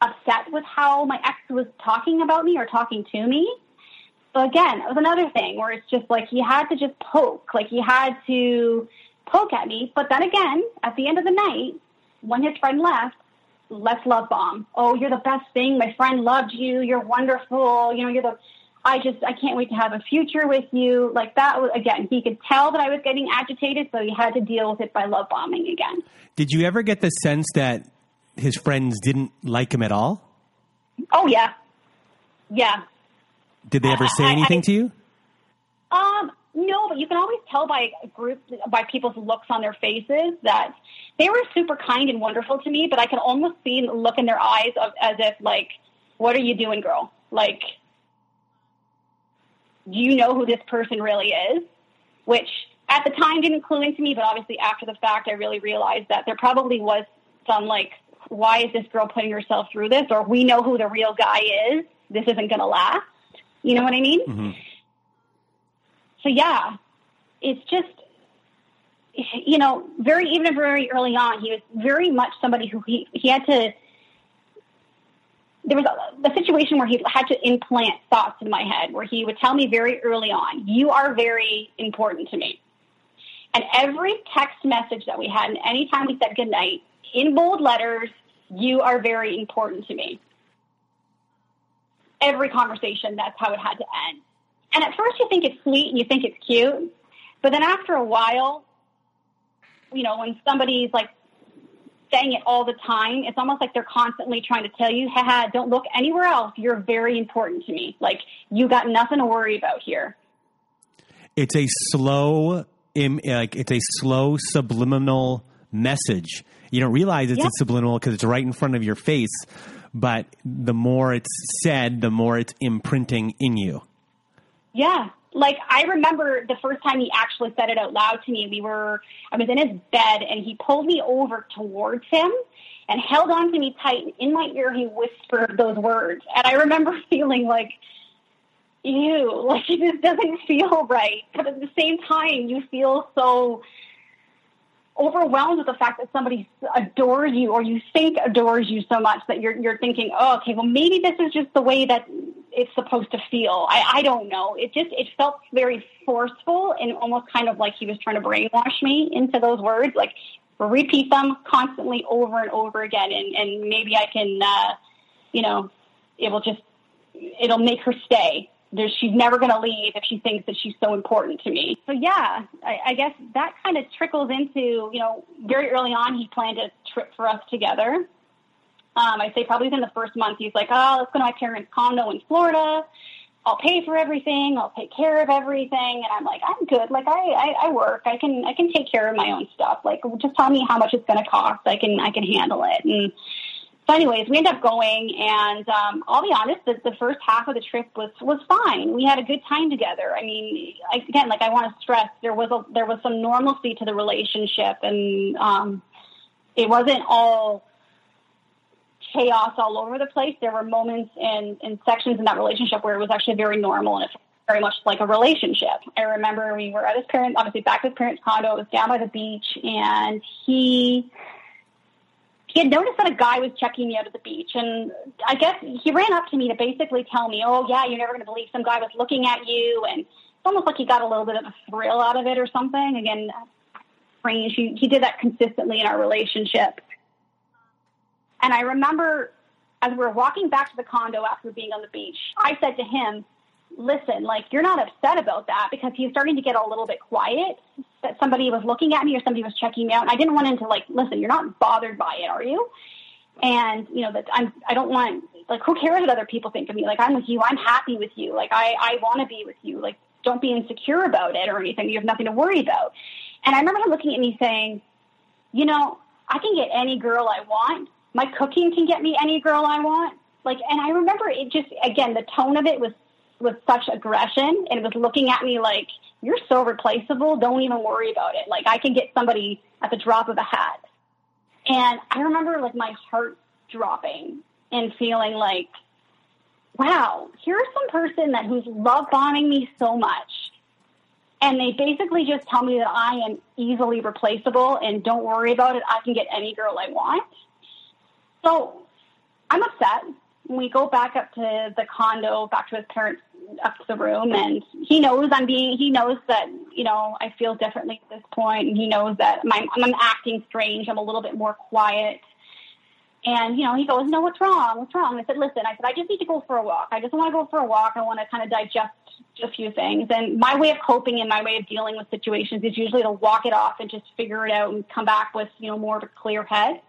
upset with how my ex was talking about me or talking to me. Again, it was another thing where it's just like he had to just poke, like he had to poke at me. But then again, at the end of the night, when his friend left, let's love bomb. Oh, you're the best thing. My friend loved you. You're wonderful. You know, you're the. I just I can't wait to have a future with you. Like that was again. He could tell that I was getting agitated, so he had to deal with it by love bombing again. Did you ever get the sense that his friends didn't like him at all? Oh yeah, yeah. Did they ever say anything I, I, to you? Um, no, but you can always tell by a group by people's looks on their faces that they were super kind and wonderful to me. But I could almost see the look in their eyes of as if like, "What are you doing, girl? Like, do you know who this person really is? Which at the time didn't clue into me, but obviously after the fact, I really realized that there probably was some like, why is this girl putting herself through this? Or we know who the real guy is. This isn't going to last. You know what I mean? Mm-hmm. So yeah, it's just, you know, very, even very early on, he was very much somebody who he, he had to, there was a, a situation where he had to implant thoughts in my head where he would tell me very early on, you are very important to me. And every text message that we had, and anytime we said goodnight, in bold letters, you are very important to me. Every conversation, that's how it had to end. And at first you think it's sweet and you think it's cute, but then after a while, you know, when somebody's like saying it all the time, it's almost like they're constantly trying to tell you, haha, don't look anywhere else. You're very important to me. Like, you got nothing to worry about here. It's a slow, like it's a slow subliminal message. You don't realize it's, it's subliminal because it's right in front of your face. But the more it's said, the more it's imprinting in you. Yeah. Like I remember the first time he actually said it out loud to me. We were, I was in his bed and he pulled me over towards him and held on to me tight. And in my ear, he whispered those words. And I remember feeling like, ew, like this doesn't feel right. But at the same time, you feel so overwhelmed with the fact that somebody adores you or you think adores you so much that you're you're thinking, oh, okay, well maybe this is just the way that it's supposed to feel. I, I don't know. It just it felt very forceful and almost kind of like he was trying to brainwash me into those words, like repeat them constantly over and over again, and and maybe I can, uh, you know, it will just it'll make her stay there's, she's never going to leave if she thinks that she's so important to me. So yeah, I, I guess that kind of trickles into, you know, very early on, he planned a trip for us together. Um, I'd say probably within the first month, he's like, oh, let's go to my parents' condo in Florida. I'll pay for everything. I'll take care of everything. And I'm like, I'm good. Like I, I, I work. I can, I can take care of my own stuff. Like just tell me how much it's going to cost. I can, I can handle it. And so anyways, we ended up going, and um, I'll be honest, the, the first half of the trip was was fine. We had a good time together. I mean, again, like I want to stress, there was a there was some normalcy to the relationship, and um, it wasn't all chaos all over the place. There were moments and, and sections in that relationship where it was actually very normal and it felt very much like a relationship. I remember we were at his parents, obviously back at his parents' condo. It was down by the beach, and he he had noticed that a guy was checking me out at the beach, and I guess he ran up to me to basically tell me, "Oh yeah, you're never going to believe some guy was looking at you," and it's almost like he got a little bit of a thrill out of it or something. Again, strange. He, he did that consistently in our relationship, and I remember as we were walking back to the condo after being on the beach, I said to him, listen, like you're not upset about that because he's starting to get a little bit quiet that somebody was looking at me or somebody was checking me out. And I didn't want him to like, listen, you're not bothered by it, are you? And you know that I'm. I don't want like who cares what other people think of me? Like I'm with you. I'm happy with you. Like I I want to be with you. Like don't be insecure about it or anything. You have nothing to worry about. And I remember him looking at me saying, you know, I can get any girl I want. My cooking can get me any girl I want. Like, and I remember it just again the tone of it was with such aggression and was looking at me like, you're so replaceable. Don't even worry about it. Like I can get somebody at the drop of a hat. And I remember like my heart dropping and feeling like, wow, here's some person that who's love bombing me so much. And they basically just tell me that I am easily replaceable and don't worry about it. I can get any girl I want. So I'm upset. We go back up to the condo, back to his parents' up to the room and he knows I'm being, he knows that, you know, I feel differently at this point and he knows that my, I'm acting strange. I'm a little bit more quiet. And, you know, he goes, no, what's wrong? What's wrong? I said, listen, I said, I just need to go for a walk. I just want to go for a walk. I want to kind of digest a few things. And my way of coping and my way of dealing with situations is usually to walk it off and just figure it out and come back with, you know, more of a clear head.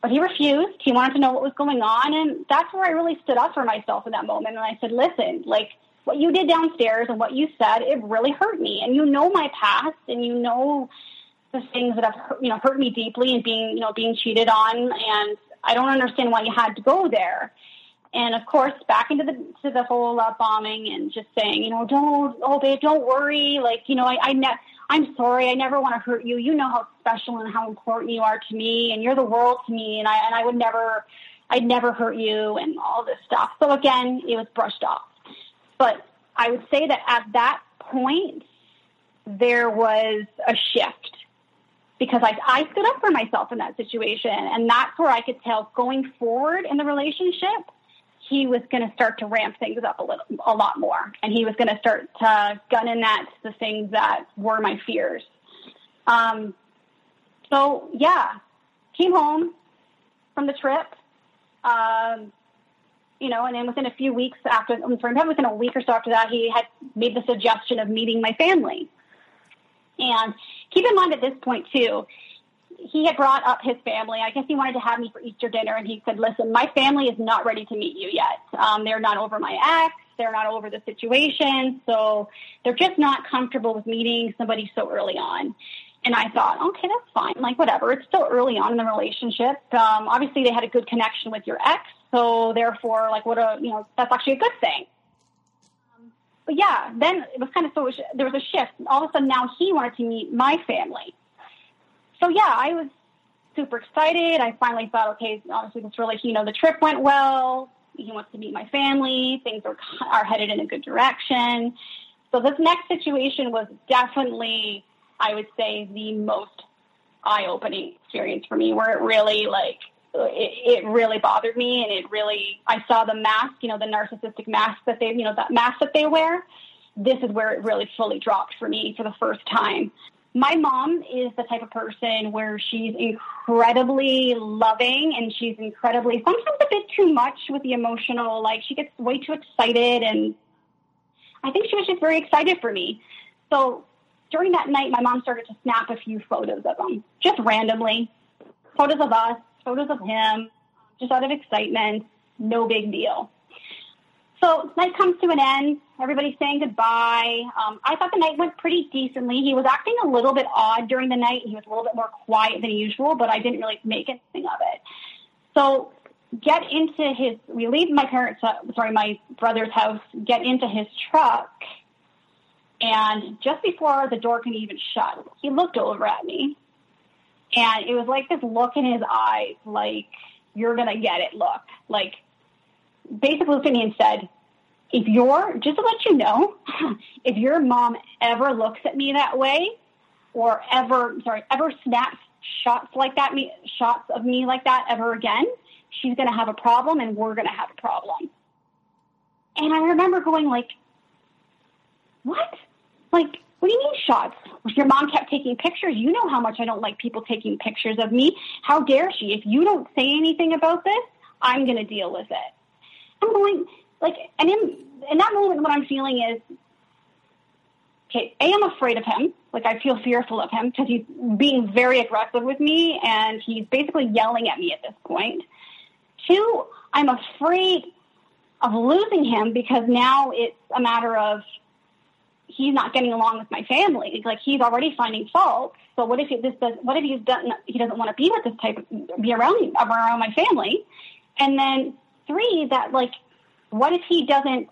But he refused. He wanted to know what was going on. And that's where I really stood up for myself in that moment. And I said, listen, like, what you did downstairs and what you said, it really hurt me. And you know my past and you know the things that have, you know, hurt me deeply and being, you know, being cheated on. And I don't understand why you had to go there. and of course back into the to the whole love bombing and just saying, you know, don't oh babe, don't worry. Like you know, I I ne- I'm sorry, I never want to hurt you. You know how special and how important you are to me, and you're the world to me, and I and I would never, I'd never hurt you, and all this stuff. So again, it was brushed off. But I would say that at that point, there was a shift because I, I stood up for myself in that situation. And that's where I could tell going forward in the relationship, he was going to start to ramp things up a little, a lot more. And he was going to start to gun in at the things that were my fears. Um, so yeah, came home from the trip. Um, you know, and then within a few weeks after, within a week or so after that, he had made the suggestion of meeting my family. And keep in mind at this point too, he had brought up his family. I guess he wanted to have me for Easter dinner, and he said, "Listen, my family is not ready to meet you yet. Um, they're not over my ex. They're not over the situation, so they're just not comfortable with meeting somebody so early on." And I thought, okay, that's fine. Like, whatever. It's still early on in the relationship. Um, obviously, they had a good connection with your ex, so therefore, like, what a you know, that's actually a good thing but yeah, then it was kind of so there was a shift. All of a sudden, now he wanted to meet my family. So yeah, I was super excited. I finally thought, okay, obviously this really, you know, the trip went well. He wants to meet my family. Things are are headed in a good direction. So this next situation was definitely, I would say, the most eye-opening experience for me, where it really like it, it really bothered me and it really I saw the mask, you know, the narcissistic mask that they, you know, that mask that they wear. This is where it really fully dropped for me for the first time. My mom is the type of person where she's incredibly loving and she's incredibly sometimes a bit too much with the emotional, like she gets way too excited and I think she was just very excited for me. So during that night, my mom started to snap a few photos of them, just randomly. Photos of us, photos of him, just out of excitement. No big deal. So night comes to an end. Everybody's saying goodbye. Um, I thought the night went pretty decently. He was acting a little bit odd during the night. He was a little bit more quiet than usual, but I didn't really make anything of it. So get into his. We leave my parents. Uh, sorry, my brother's house. Get into his truck, and just before the door can even shut, he looked over at me and it was like this look in his eyes, like, you're to get it look. Like, basically looked at me and said, if you're, just to let you know, if your mom ever looks at me that way, or ever, sorry, ever snaps shots like that, me, shots of me like that ever again, she's going to have a problem and we're going to have a problem. And I remember going like, what? Like, what do you mean shots? If your mom kept taking pictures. You know how much I don't like people taking pictures of me. How dare she? If you don't say anything about this, I'm going to deal with it. I'm going, like, and in, in that moment, what I'm feeling is, okay, A, I'm afraid of him. Like, I feel fearful of him because he's being very aggressive with me and he's basically yelling at me at this point. Two, I'm afraid of losing him because now it's a matter of he's not getting along with my family. Like he's already finding fault. So what if he, this does? What if he's done? He doesn't want to be with this type of be around around my family. And then three, that like, what if he doesn't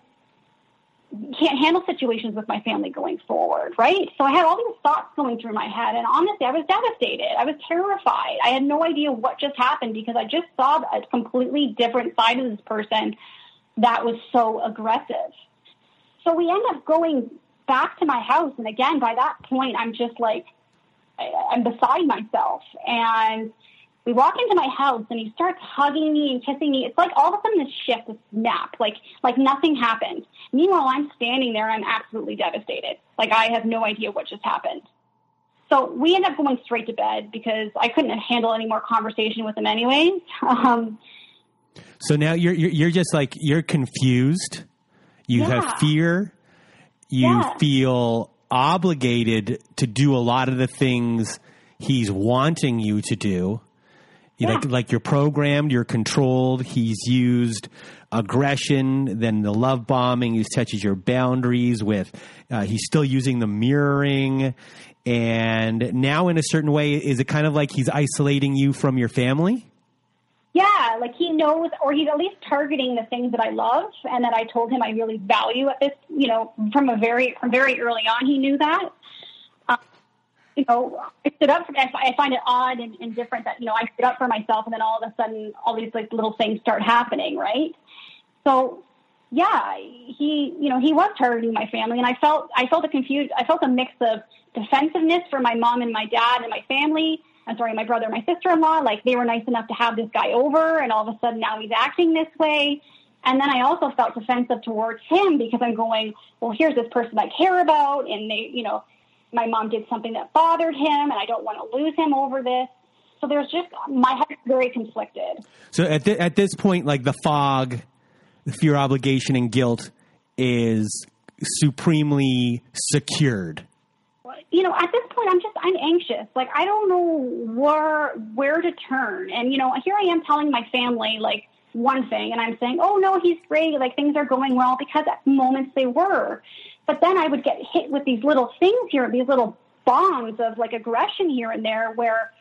can't handle situations with my family going forward, right? So I had all these thoughts going through my head, and honestly, I was devastated. I was terrified. I had no idea what just happened because I just saw a completely different side of this person that was so aggressive. So we end up going back to my house. And again, by that point, I'm just like, I'm beside myself. And we walk into my house and he starts hugging me and kissing me. It's like all of a sudden this shift, this snap, like, like nothing happened. Meanwhile, I'm standing there. I'm absolutely devastated. Like I have no idea what just happened. So we end up going straight to bed because I couldn't handle any more conversation with him anyways. Um, so now you're, you're, you're just like, you're confused. You yeah. have fear you yeah. feel obligated to do a lot of the things he's wanting you to do. Yeah. Like, like you're programmed, you're controlled. He's used aggression, then the love bombing. He touches your boundaries with. Uh, he's still using the mirroring, and now in a certain way, is it kind of like he's isolating you from your family? Yeah, yeah, like he knows, or he's at least targeting the things that I love and that I told him I really value at this, you know, from a very, from very early on, he knew that. You know, I stood up for, I find it odd and, and different that, you know, I stood up for myself and then all of a sudden all these like little things start happening, right? So yeah, he, you know, he was targeting my family and I felt, I felt a confused, I felt a mix of defensiveness for my mom and my dad and my family I'm sorry, my brother and my sister-in-law, like they were nice enough to have this guy over and all of a sudden now he's acting this way. And then I also felt defensive towards him because I'm going, well, here's this person I care about. And they, you know, my mom did something that bothered him and I don't want to lose him over this. So there's just, my head's very conflicted. So at, th- at this point, like the fog, the fear, obligation, and guilt is supremely secured you know, at this point, I'm just, I'm anxious. Like, I don't know where, where to turn. And, you know, here I am telling my family, like, one thing, and I'm saying, oh, no, he's great. Like, things are going well because at moments they were. But then I would get hit with these little things here, these little bombs of like aggression here and there where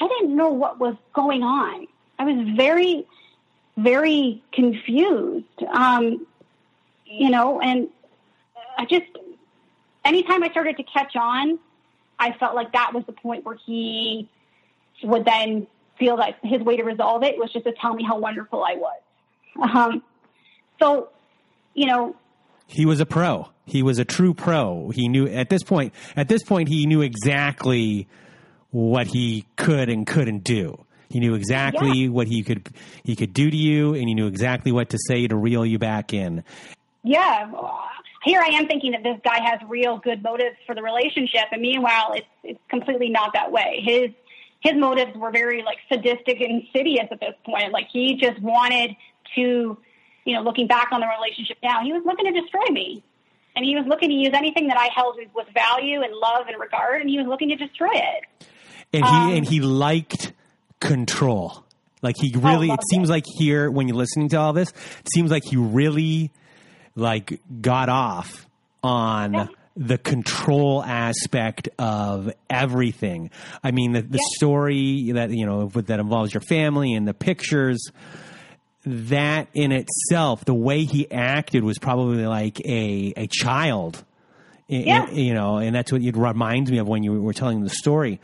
I didn't know what was going on. I was very, very confused. Um, you know, and I just, anytime I started to catch on, I felt like that was the point where he would then feel that his way to resolve it was just to tell me how wonderful I was. Um, so, you know, he was a pro. He was a true pro. He knew at this point. At this point, he knew exactly what he could and couldn't do. He knew exactly yeah. what he could he could do to you, and he knew exactly what to say to reel you back in. Yeah, here I am thinking that this guy has real good motives for the relationship, and meanwhile, it's it's completely not that way. His his motives were very like sadistic and insidious at this point. Like he just wanted to, you know, looking back on the relationship now, he was looking to destroy me, and he was looking to use anything that I held with value and love and regard, and he was looking to destroy it. And he um, and he liked control. Like he really, it seems it. like here when you're listening to all this, it seems like he really like got off on yeah. the control aspect of everything. I mean, the, the yeah. story that you know that involves your family and the pictures. That in itself, the way he acted was probably like a a child. Yeah. you know, and that's what it reminds me of when you were telling the story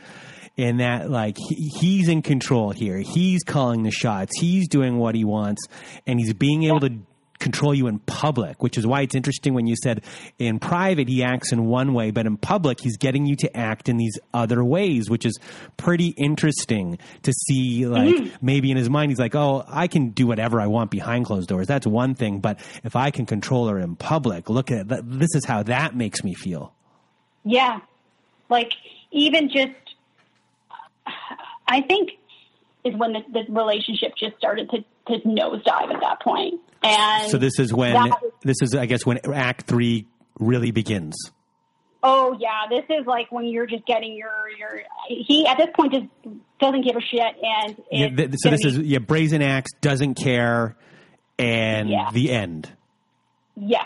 in that like he, he's in control here. He's calling the shots. He's doing what he wants, and he's being able to control you in public, which is why it's interesting when you said in private he acts in one way, but in public he's getting you to act in these other ways, which is pretty interesting to see. Like mm-hmm. maybe in his mind he's like, "Oh, I can do whatever I want behind closed doors." That's one thing, but if I can control her in public, look at. This is how that makes me feel. Yeah, like even just, I think is when the, the relationship just started to, to nosedive at that point. And so this is when was, this is, I guess, when Act Three really begins. Oh yeah, this is like when you're just getting your your. He at this point just doesn't give a shit, and yeah, th- so this be, is yeah, brazen axe doesn't care, and yeah. the end. Yes.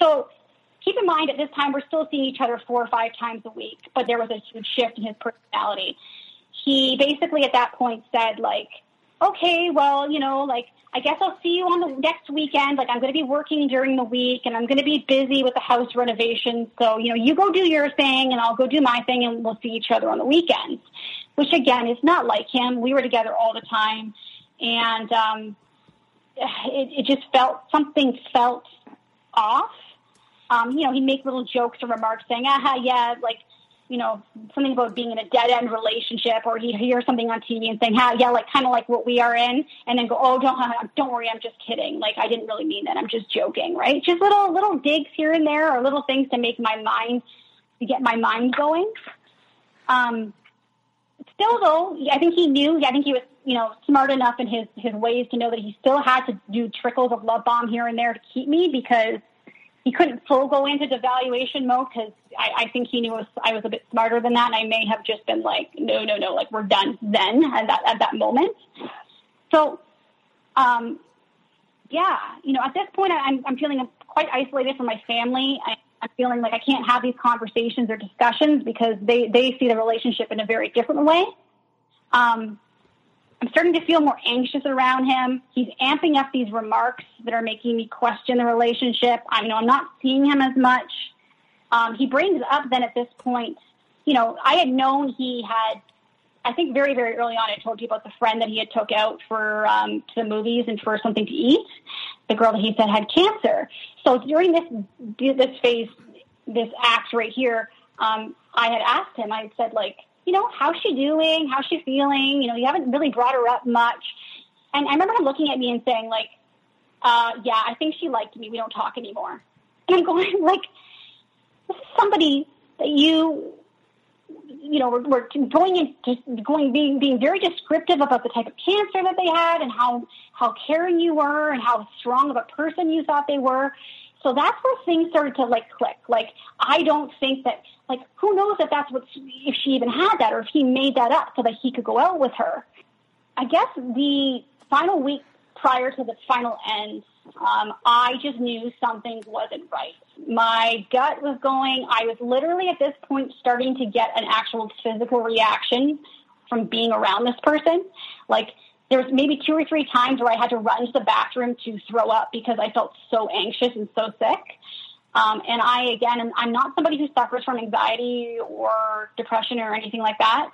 So keep in mind at this time we're still seeing each other four or five times a week, but there was a huge shift in his personality. He basically at that point said like, okay, well, you know, like I guess I'll see you on the next weekend. Like I'm going to be working during the week and I'm going to be busy with the house renovation. So, you know, you go do your thing and I'll go do my thing and we'll see each other on the weekends, which again is not like him. We were together all the time and, um, it, it just felt something felt off. Um, you know, he'd make little jokes or remarks saying, aha, yeah, like, you know, something about being in a dead end relationship, or he'd hear something on TV and saying, "Ha, yeah, like kind of like what we are in," and then go, "Oh, don't don't worry, I'm just kidding. Like I didn't really mean that. I'm just joking." Right? Just little little digs here and there, or little things to make my mind to get my mind going. Um, still, though, I think he knew. I think he was, you know, smart enough in his his ways to know that he still had to do trickles of love bomb here and there to keep me because he couldn't full go into devaluation mode because I, I think he knew was, I was a bit smarter than that, and I may have just been like, no, no, no, like we're done then at that at that moment. So, um, yeah, you know, at this point, I'm I'm feeling quite isolated from my family. I, I'm feeling like I can't have these conversations or discussions because they they see the relationship in a very different way. Um, I'm starting to feel more anxious around him. He's amping up these remarks that are making me question the relationship. I know I'm not seeing him as much. Um, he brings up then at this point, you know, I had known he had, I think very, very early on, I told you about the friend that he had took out for um, to the movies and for something to eat. The girl that he said had cancer. So during this this phase, this act right here, um, I had asked him. I had said like, you know, how's she doing? How's she feeling? You know, you haven't really brought her up much. And I remember him looking at me and saying, like, uh, yeah, I think she liked me. We don't talk anymore. And I'm going, like, this is somebody that you, you know, we're, we're going into going being being very descriptive about the type of cancer that they had and how how caring you were and how strong of a person you thought they were. So that's where things started to like click. Like I don't think that like who knows if that's what if she even had that or if he made that up so that he could go out with her. I guess the final week prior to the final end, um, I just knew something wasn't right. My gut was going. I was literally at this point starting to get an actual physical reaction from being around this person. Like there was maybe two or three times where I had to run to the bathroom to throw up because I felt so anxious and so sick. Um, and I, again, I'm not somebody who suffers from anxiety or depression or anything like that.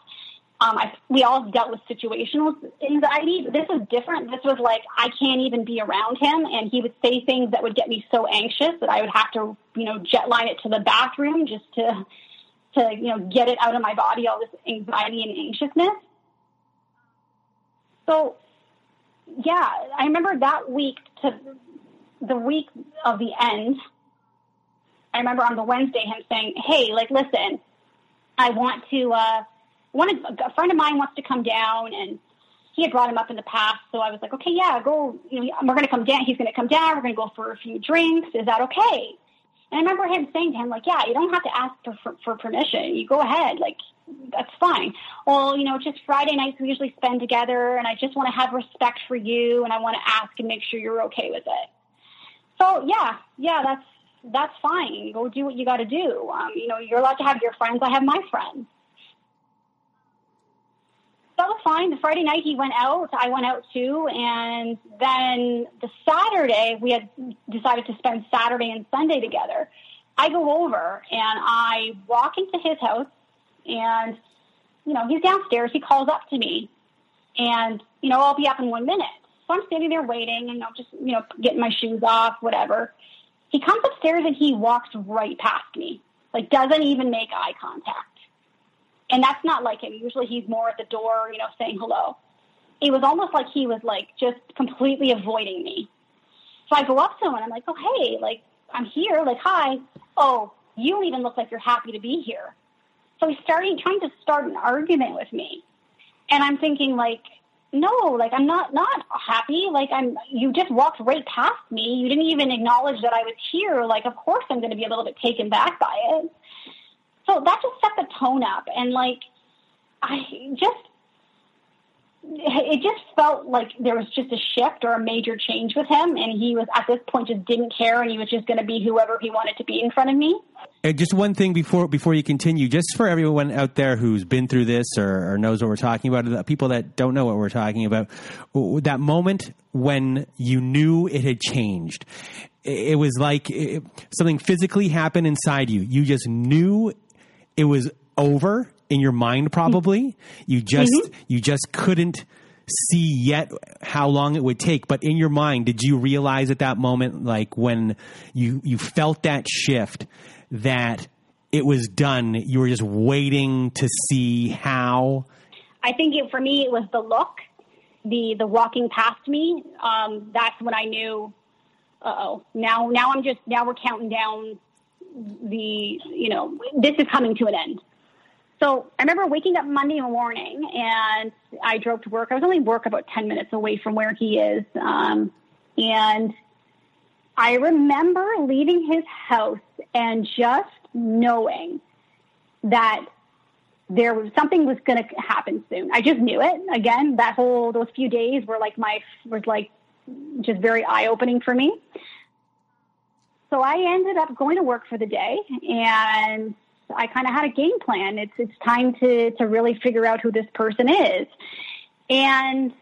Um, I, we all dealt with situational anxiety. This was different. This was like I can't even be around him, and he would say things that would get me so anxious that I would have to, you know, jet line it to the bathroom just to, to you know, get it out of my body. All this anxiety and anxiousness. So, yeah, I remember that week to the week of the end. I remember on the Wednesday him saying, "Hey, like, listen, I want to. Uh, one a friend of mine wants to come down, and he had brought him up in the past. So I was like, okay, yeah, go. You know, we're going to come down. He's going to come down. We're going to go for a few drinks. Is that okay?" And I remember him saying to him, like, "Yeah, you don't have to ask for, for, for permission. You go ahead. Like, that's fine. Well, you know, just Friday nights we usually spend together, and I just want to have respect for you, and I want to ask and make sure you're okay with it. So yeah, yeah, that's that's fine. Go do what you got to do. Um, you know, you're allowed to have your friends. I have my friends. That was fine. The Friday night he went out. I went out too, and then the Saturday we had decided to spend Saturday and Sunday together. I go over and I walk into his house and, you know, he's downstairs. He calls up to me and, you know, I'll be up in one minute. So I'm standing there waiting and, know, just, you know, getting my shoes off, whatever. He comes upstairs and he walks right past me, like doesn't even make eye contact. And that's not like him. Usually he's more at the door, you know, saying hello. It was almost like he was like just completely avoiding me. So I go up to him and I'm like, oh, hey, like, I'm here. Like, hi. Oh, you don't even look like you're happy to be here. So he's starting trying to start an argument with me. And I'm thinking like, no, like I'm not not happy. Like I'm you just walked right past me. You didn't even acknowledge that I was here. Like of course I'm going to be a little bit taken back by it. So that just set the tone up and like I just it just felt like there was just a shift or a major change with him and he was at this point just didn't care and he was just going to be whoever he wanted to be in front of me. And just one thing before before you continue just for everyone out there who's been through this or, or knows what we're talking about people that don't know what we're talking about that moment when you knew it had changed. It was like it, something physically happened inside you. You just knew it was over in your mind probably. You just mm-hmm. you just couldn't see yet how long it would take. But in your mind did you realize at that moment like when you you felt that shift that it was done you were just waiting to see how? I think it, for me it was the look the the walking past me. Um that's when i knew oh now now i'm just now we're counting down the you know this is coming to an end so I remember waking up Monday morning and I drove to work. I was only work about 10 minutes away from where he is. Um, and I remember leaving his house and just knowing that there was something was going to happen soon. I just knew it. Again, that whole those few days were like my was like just very eye opening for me. So I ended up going to work for the day and I kind of had a game plan. It's it's time to to really figure out who this person is. And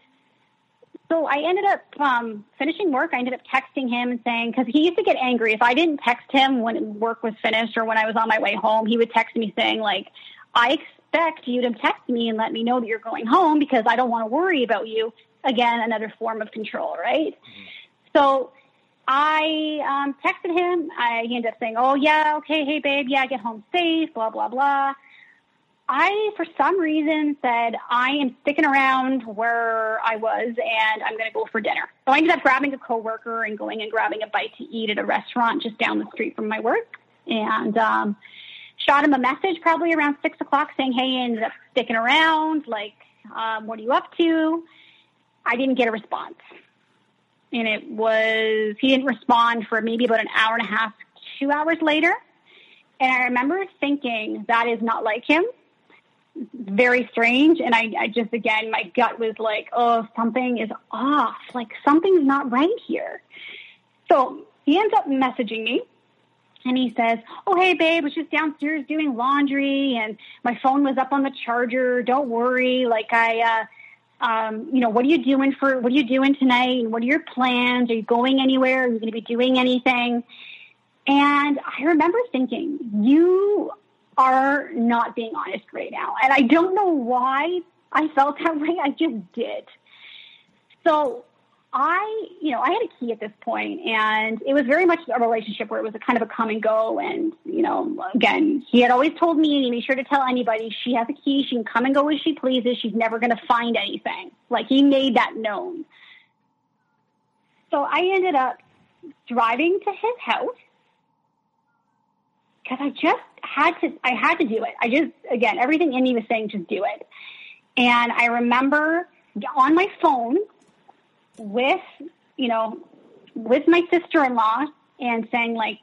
so I ended up um, finishing work. I ended up texting him and saying, because he used to get angry if I didn't text him when work was finished or when I was on my way home. He would text me saying, like, I expect you to text me and let me know that you're going home because I don't want to worry about you. Again, another form of control, right? Mm-hmm. So I um, texted him. I, he ended up saying, "Oh yeah, okay, hey babe, yeah, get home safe." Blah blah blah. I, for some reason, said I am sticking around where I was, and I'm going to go for dinner. So I ended up grabbing a coworker and going and grabbing a bite to eat at a restaurant just down the street from my work, and um, shot him a message probably around six o'clock saying, "Hey, ended up sticking around. Like, um, what are you up to?" I didn't get a response and it was he didn't respond for maybe about an hour and a half, two hours later. And I remember thinking that is not like him. Very strange. And I, I just again my gut was like, oh, something is off. Like something's not right here. So he ends up messaging me and he says, Oh, hey, babe, I was just downstairs doing laundry and my phone was up on the charger. Don't worry. Like, I, uh, um, you know, what are you doing for, what are you doing tonight? What are your plans? Are you going anywhere? Are you going to be doing anything? And I remember thinking, you are not being honest right now. And I don't know why I felt that way. I just did. So I, you know, I had a key at this point, and it was very much a relationship where it was a kind of a come and go. And you know, again, he had always told me, "Make sure to tell anybody she has a key. She can come and go as she pleases. She's never going to find anything." Like he made that known. So I ended up driving to his house because I just had to. I had to do it. I just, again, everything in me was saying, just do it. And I remember on my phone with, you know, with my sister-in-law and saying like,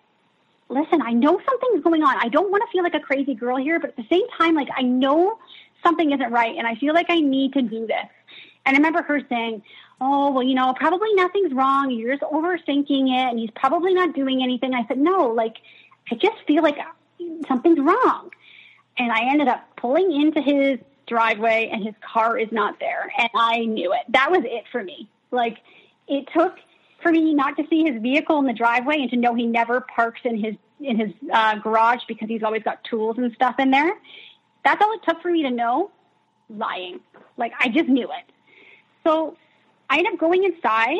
listen, I know something's going on. I don't want to feel like a crazy girl here, but at the same time, like I know something isn't right and I feel like I need to do this. And I remember her saying, oh, well, you know, probably nothing's wrong. You're just overthinking it and he's probably not doing anything. I said, no, like, I just feel like something's wrong. And I ended up pulling into his driveway and his car is not there. And I knew it. That was it for me. Like it took for me not to see his vehicle in the driveway and to know he never parks in his in his uh, garage because he's always got tools and stuff in there. That's all it took for me to know lying. Like I just knew it. So I end up going inside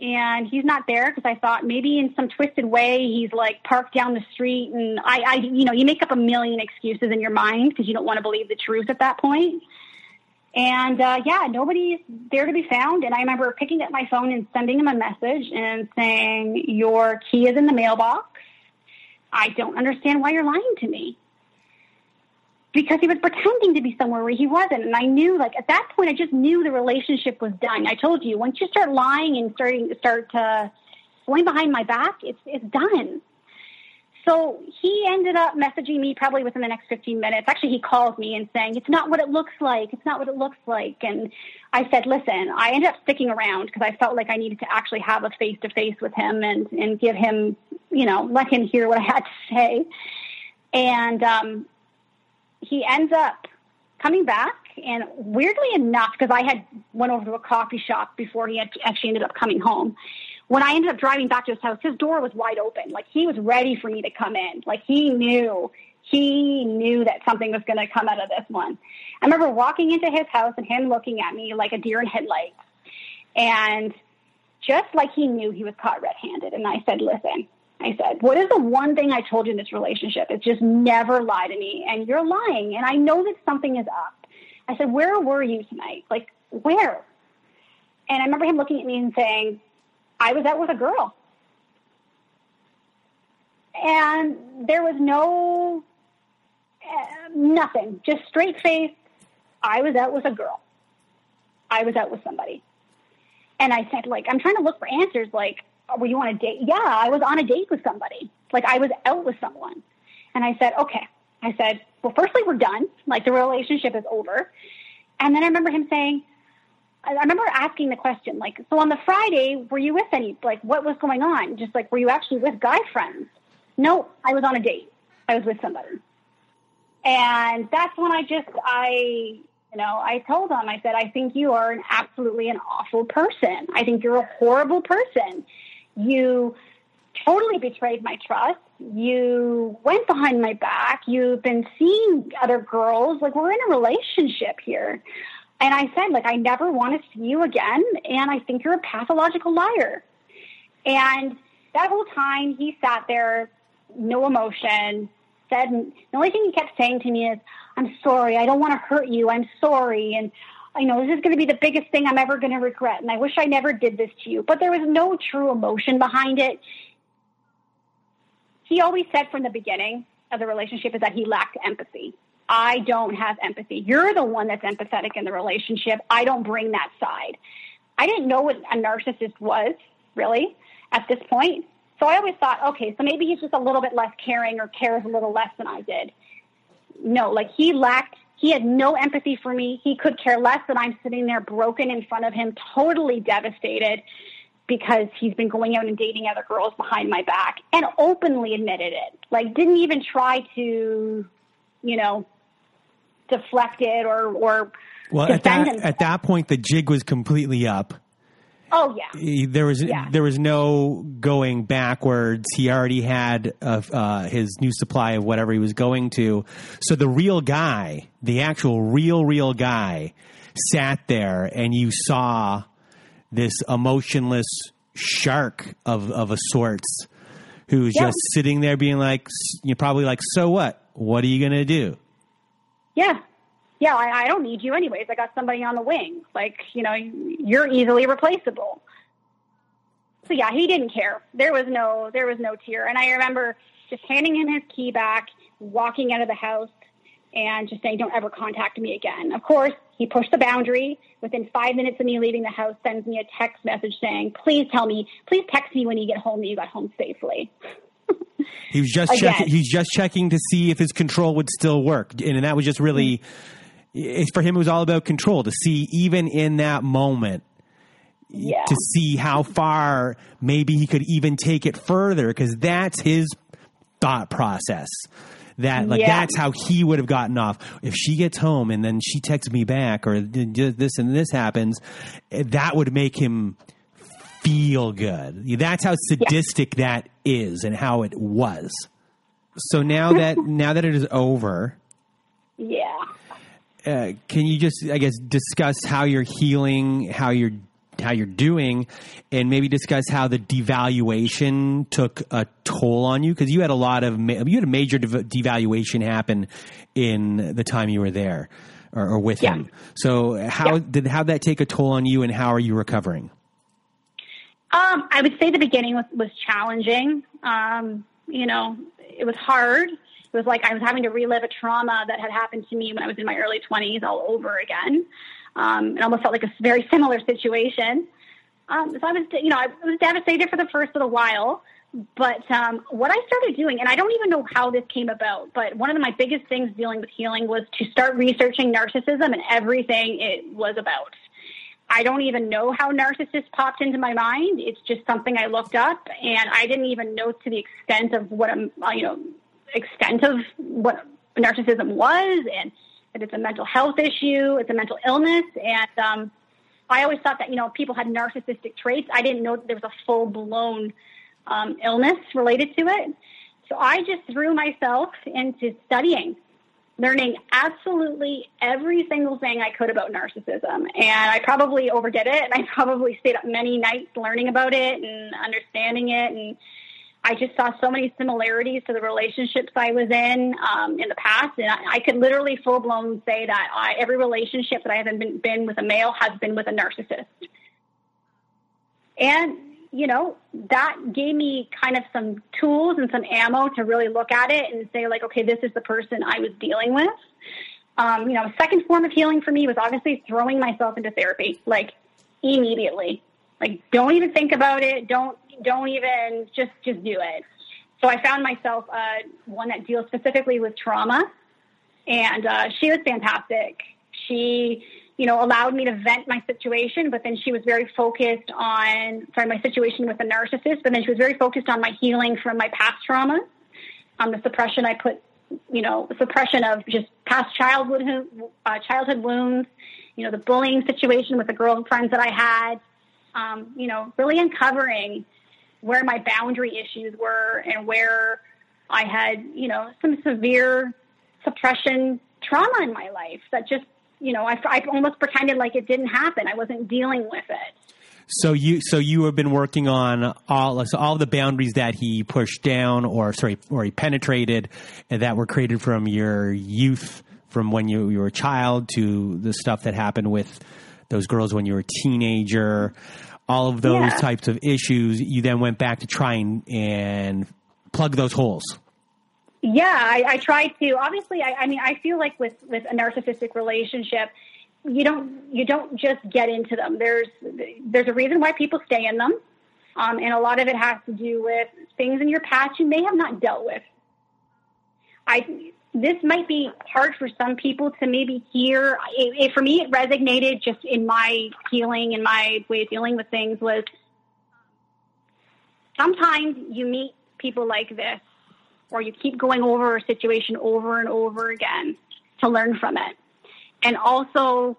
and he's not there because I thought maybe in some twisted way he's like parked down the street and I, I you know, you make up a million excuses in your mind because you don't want to believe the truth at that point. And uh, yeah, nobody's there to be found. And I remember picking up my phone and sending him a message and saying, Your key is in the mailbox. I don't understand why you're lying to me. Because he was pretending to be somewhere where he wasn't. And I knew, like, at that point, I just knew the relationship was done. I told you, once you start lying and starting start to going behind my back, it's, it's done. So he ended up messaging me probably within the next 15 minutes. Actually, he called me and saying, it's not what it looks like. It's not what it looks like. And I said, listen, I ended up sticking around because I felt like I needed to actually have a face to face with him and, and give him, you know, let him hear what I had to say. And, um, he ends up coming back and weirdly enough, because I had went over to a coffee shop before he had actually ended up coming home when I ended up driving back to his house, his door was wide open. Like he was ready for me to come in. Like he knew, he knew that something was going to come out of this one. I remember walking into his house and him looking at me like a deer in headlights. And just like he knew he was caught red handed. And I said, listen, I said, what is the one thing I told you in this relationship? It's just never lie to me. And you're lying. And I know that something is up. I said, where were you tonight? Like, where? And I remember him looking at me and saying, I was out with a girl. And there was no, uh, nothing, just straight face. I was out with a girl. I was out with somebody. And I said, like, I'm trying to look for answers. Like, were you on a date? Yeah, I was on a date with somebody. Like, I was out with someone. And I said, okay. I said, well, firstly, we're done. Like, the relationship is over. And then I remember him saying, I remember asking the question, like, so on the Friday, were you with any, like, what was going on? Just like, were you actually with guy friends? No, I was on a date. I was with somebody. And that's when I just, I, You know, I told him, I said, I think you are an absolutely an awful person. I think you're a horrible person. You totally betrayed my trust. You went behind my back. You've been seeing other girls. Like, we're in a relationship here. And I said, like, I never want to see you again. And I think you're a pathological liar. And that whole time he sat there, no emotion, said, the only thing he kept saying to me is, I'm sorry. I don't want to hurt you. I'm sorry. And I know this is going to be the biggest thing I'm ever going to regret. And I wish I never did this to you. But there was no true emotion behind it. He always said from the beginning of the relationship is that he lacked empathy. I don't have empathy. You're the one that's empathetic in the relationship. I don't bring that side. I didn't know what a narcissist was, really, at this point. So I always thought, okay, so maybe he's just a little bit less caring or cares a little less than I did. No, like he lacked, he had no empathy for me. He could care less that I'm sitting there broken in front of him, totally devastated because he's been going out and dating other girls behind my back and openly admitted it. Like didn't even try to, you know, deflect it or or well at that himself. at that point the jig was completely up. Oh yeah. There was yeah. there was no going backwards. He already had uh, uh, his new supply of whatever he was going to. So the real guy, the actual real real guy, sat there, and you saw this emotionless shark of of a sorts who's yeah. just sitting there being like, you're probably like, so what? What are you gonna do? Yeah, yeah, I, I don't need you anyways. I got somebody on the wing. Like, you know, you're easily replaceable. So yeah, he didn't care. There was no, there was no tear. And I remember just handing him his key back, walking out of the house, and just saying, "Don't ever contact me again." Of course, he pushed the boundary. Within five minutes of me leaving the house, sends me a text message saying, "Please tell me, please text me when you get home that you got home safely." He was just checking. He's just checking to see if his control would still work, and that was just really. Mm-hmm for him, it was all about control to see even in that moment. Yeah. To see how far maybe he could even take it further because that's his thought process that like yeah. that's how he would have gotten off if she gets home and then she texts me back or this and this happens that would make him feel good that's how sadistic yeah. that is and how it was so now that now that it is over yeah uh, can you just, I guess, discuss how you're healing, how you're how you're doing, and maybe discuss how the devaluation took a toll on you because you had a lot of you had a major dev- devaluation happen in the time you were there or, or with yeah. him. So how yeah. did how that take a toll on you, and how are you recovering? Um, I would say the beginning was, was challenging. Um, you know, it was hard it was like I was having to relive a trauma that had happened to me when I was in my early 20s all over again. Um, it almost felt like a very similar situation. Um, so I was, you know, I was devastated for the first little while. But um, what I started doing, and I don't even know how this came about, but one of my biggest things dealing with healing was to start researching narcissism and everything it was about. I don't even know how narcissist popped into my mind. It's just something I looked up, and I didn't even know to the extent of what I'm, you know, extent of what narcissism was and that it's a mental health issue, it's a mental illness. And um, I always thought that, you know, people had narcissistic traits. I didn't know that there was a full blown um, illness related to it. So I just threw myself into studying, learning absolutely every single thing I could about narcissism. And I probably overdid it. And I probably stayed up many nights learning about it and understanding it and I just saw so many similarities to the relationships I was in um, in the past, and I, I could literally full blown say that I, every relationship that I have been, been with a male has been with a narcissist. And you know that gave me kind of some tools and some ammo to really look at it and say like, okay, this is the person I was dealing with. Um, you know, a second form of healing for me was obviously throwing myself into therapy, like immediately. Like, don't even think about it. Don't don't even just just do it. So I found myself uh, one that deals specifically with trauma, and uh, she was fantastic. She, you know, allowed me to vent my situation, but then she was very focused on sorry my situation with the narcissist, but then she was very focused on my healing from my past trauma, on the suppression I put you know, suppression of just past childhood uh, childhood wounds, you know, the bullying situation with the girlfriends that I had, um, you know, really uncovering where my boundary issues were and where I had, you know, some severe suppression trauma in my life that just, you know, I, I almost pretended like it didn't happen. I wasn't dealing with it. So you so you have been working on all so all the boundaries that he pushed down or sorry or he penetrated that were created from your youth from when you, you were a child to the stuff that happened with those girls when you were a teenager all of those yeah. types of issues you then went back to try and, and plug those holes yeah I, I tried to obviously I, I mean I feel like with with a narcissistic relationship you don't you don't just get into them. There's there's a reason why people stay in them, um, and a lot of it has to do with things in your past you may have not dealt with. I this might be hard for some people to maybe hear. It, it, for me, it resonated just in my healing and my way of dealing with things. Was sometimes you meet people like this, or you keep going over a situation over and over again to learn from it and also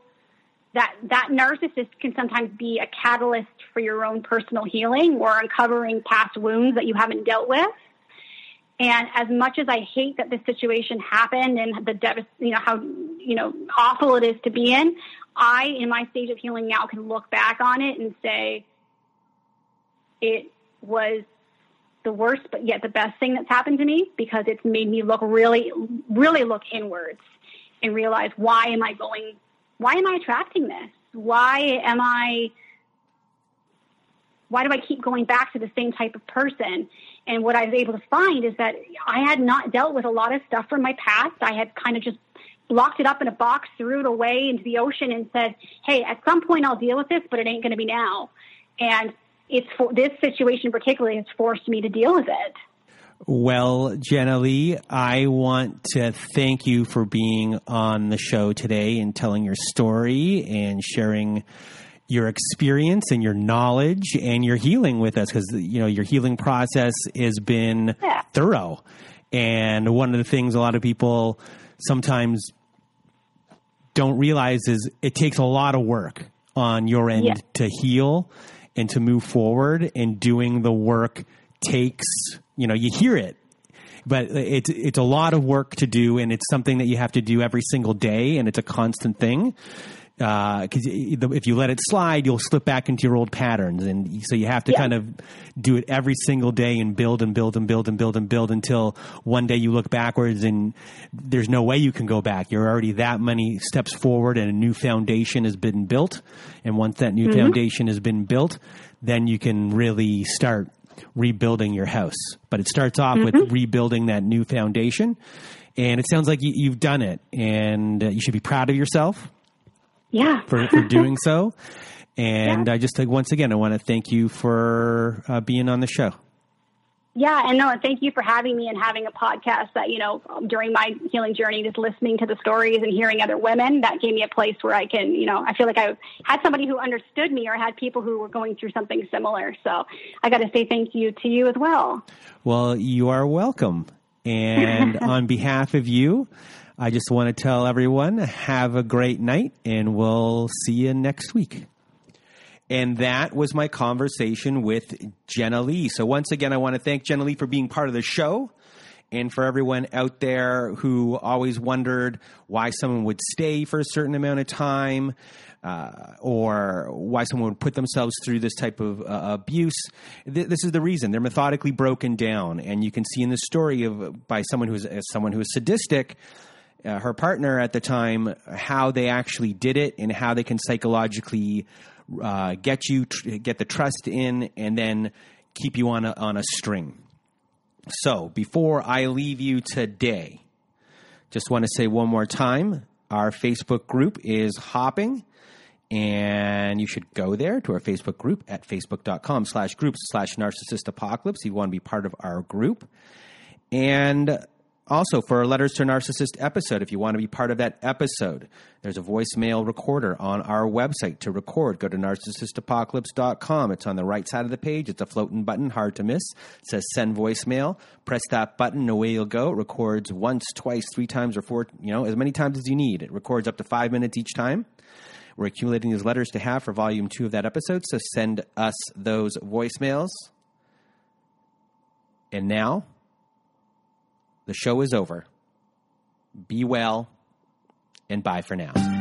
that that narcissist can sometimes be a catalyst for your own personal healing or uncovering past wounds that you haven't dealt with. And as much as I hate that this situation happened and the dev- you know how you know awful it is to be in, I in my stage of healing now can look back on it and say it was the worst but yet the best thing that's happened to me because it's made me look really really look inwards and realize why am I going, why am I attracting this? Why am I, why do I keep going back to the same type of person? And what I was able to find is that I had not dealt with a lot of stuff from my past. I had kind of just locked it up in a box, threw it away into the ocean, and said, "Hey, at some point I'll deal with this, but it ain't going to be now." And it's for this situation particularly has forced me to deal with it. Well, Jenna Lee, I want to thank you for being on the show today and telling your story and sharing your experience and your knowledge and your healing with us because you know your healing process has been yeah. thorough and one of the things a lot of people sometimes don't realize is it takes a lot of work on your end yeah. to heal and to move forward and doing the work takes you know, you hear it, but it's it's a lot of work to do, and it's something that you have to do every single day, and it's a constant thing. Because uh, if you let it slide, you'll slip back into your old patterns, and so you have to yeah. kind of do it every single day and build and build and build and build and build until one day you look backwards and there's no way you can go back. You're already that many steps forward, and a new foundation has been built. And once that new mm-hmm. foundation has been built, then you can really start rebuilding your house. But it starts off mm-hmm. with rebuilding that new foundation. And it sounds like you, have done it, and uh, you should be proud of yourself. Yeah, for, for doing so. And yeah. I just like once again, I want to thank you for uh, being on the show. Yeah, and no, thank you for having me and having a podcast that, you know, during my healing journey, just listening to the stories and hearing other women, that gave me a place where I can, you know, I feel like I had somebody who understood me or had people who were going through something similar. So I got to say thank you to you as well. Well, you are welcome. And on behalf of you, I just want to tell everyone have a great night and we'll see you next week. And that was my conversation with Jenna Lee. So once again, I want to thank Jenna Lee for being part of the show. And for everyone out there who always wondered why someone would stay for a certain amount of time, uh, or why someone would put themselves through this type of uh, abuse. Th- this is the reason they're methodically broken down, and you can see in the story of by someone who's someone who is sadistic. Uh, her partner at the time, how they actually did it and how they can psychologically uh, get you tr- get the trust in, and then keep you on a, on a string. So before I leave you today, just want to say one more time: our Facebook group is hopping. And you should go there to our Facebook group at facebook.com slash groups slash narcissist apocalypse. You want to be part of our group. And Also, for our Letters to a Narcissist episode, if you want to be part of that episode, there's a voicemail recorder on our website to record. Go to narcissistapocalypse.com. It's on the right side of the page. It's a floating button, hard to miss. It says send voicemail. Press that button, and away you'll go. It records once, twice, three times, or four, you know, as many times as you need. It records up to five minutes each time. We're accumulating these letters to have for volume two of that episode, so send us those voicemails. And now, the show is over. Be well, and bye for now.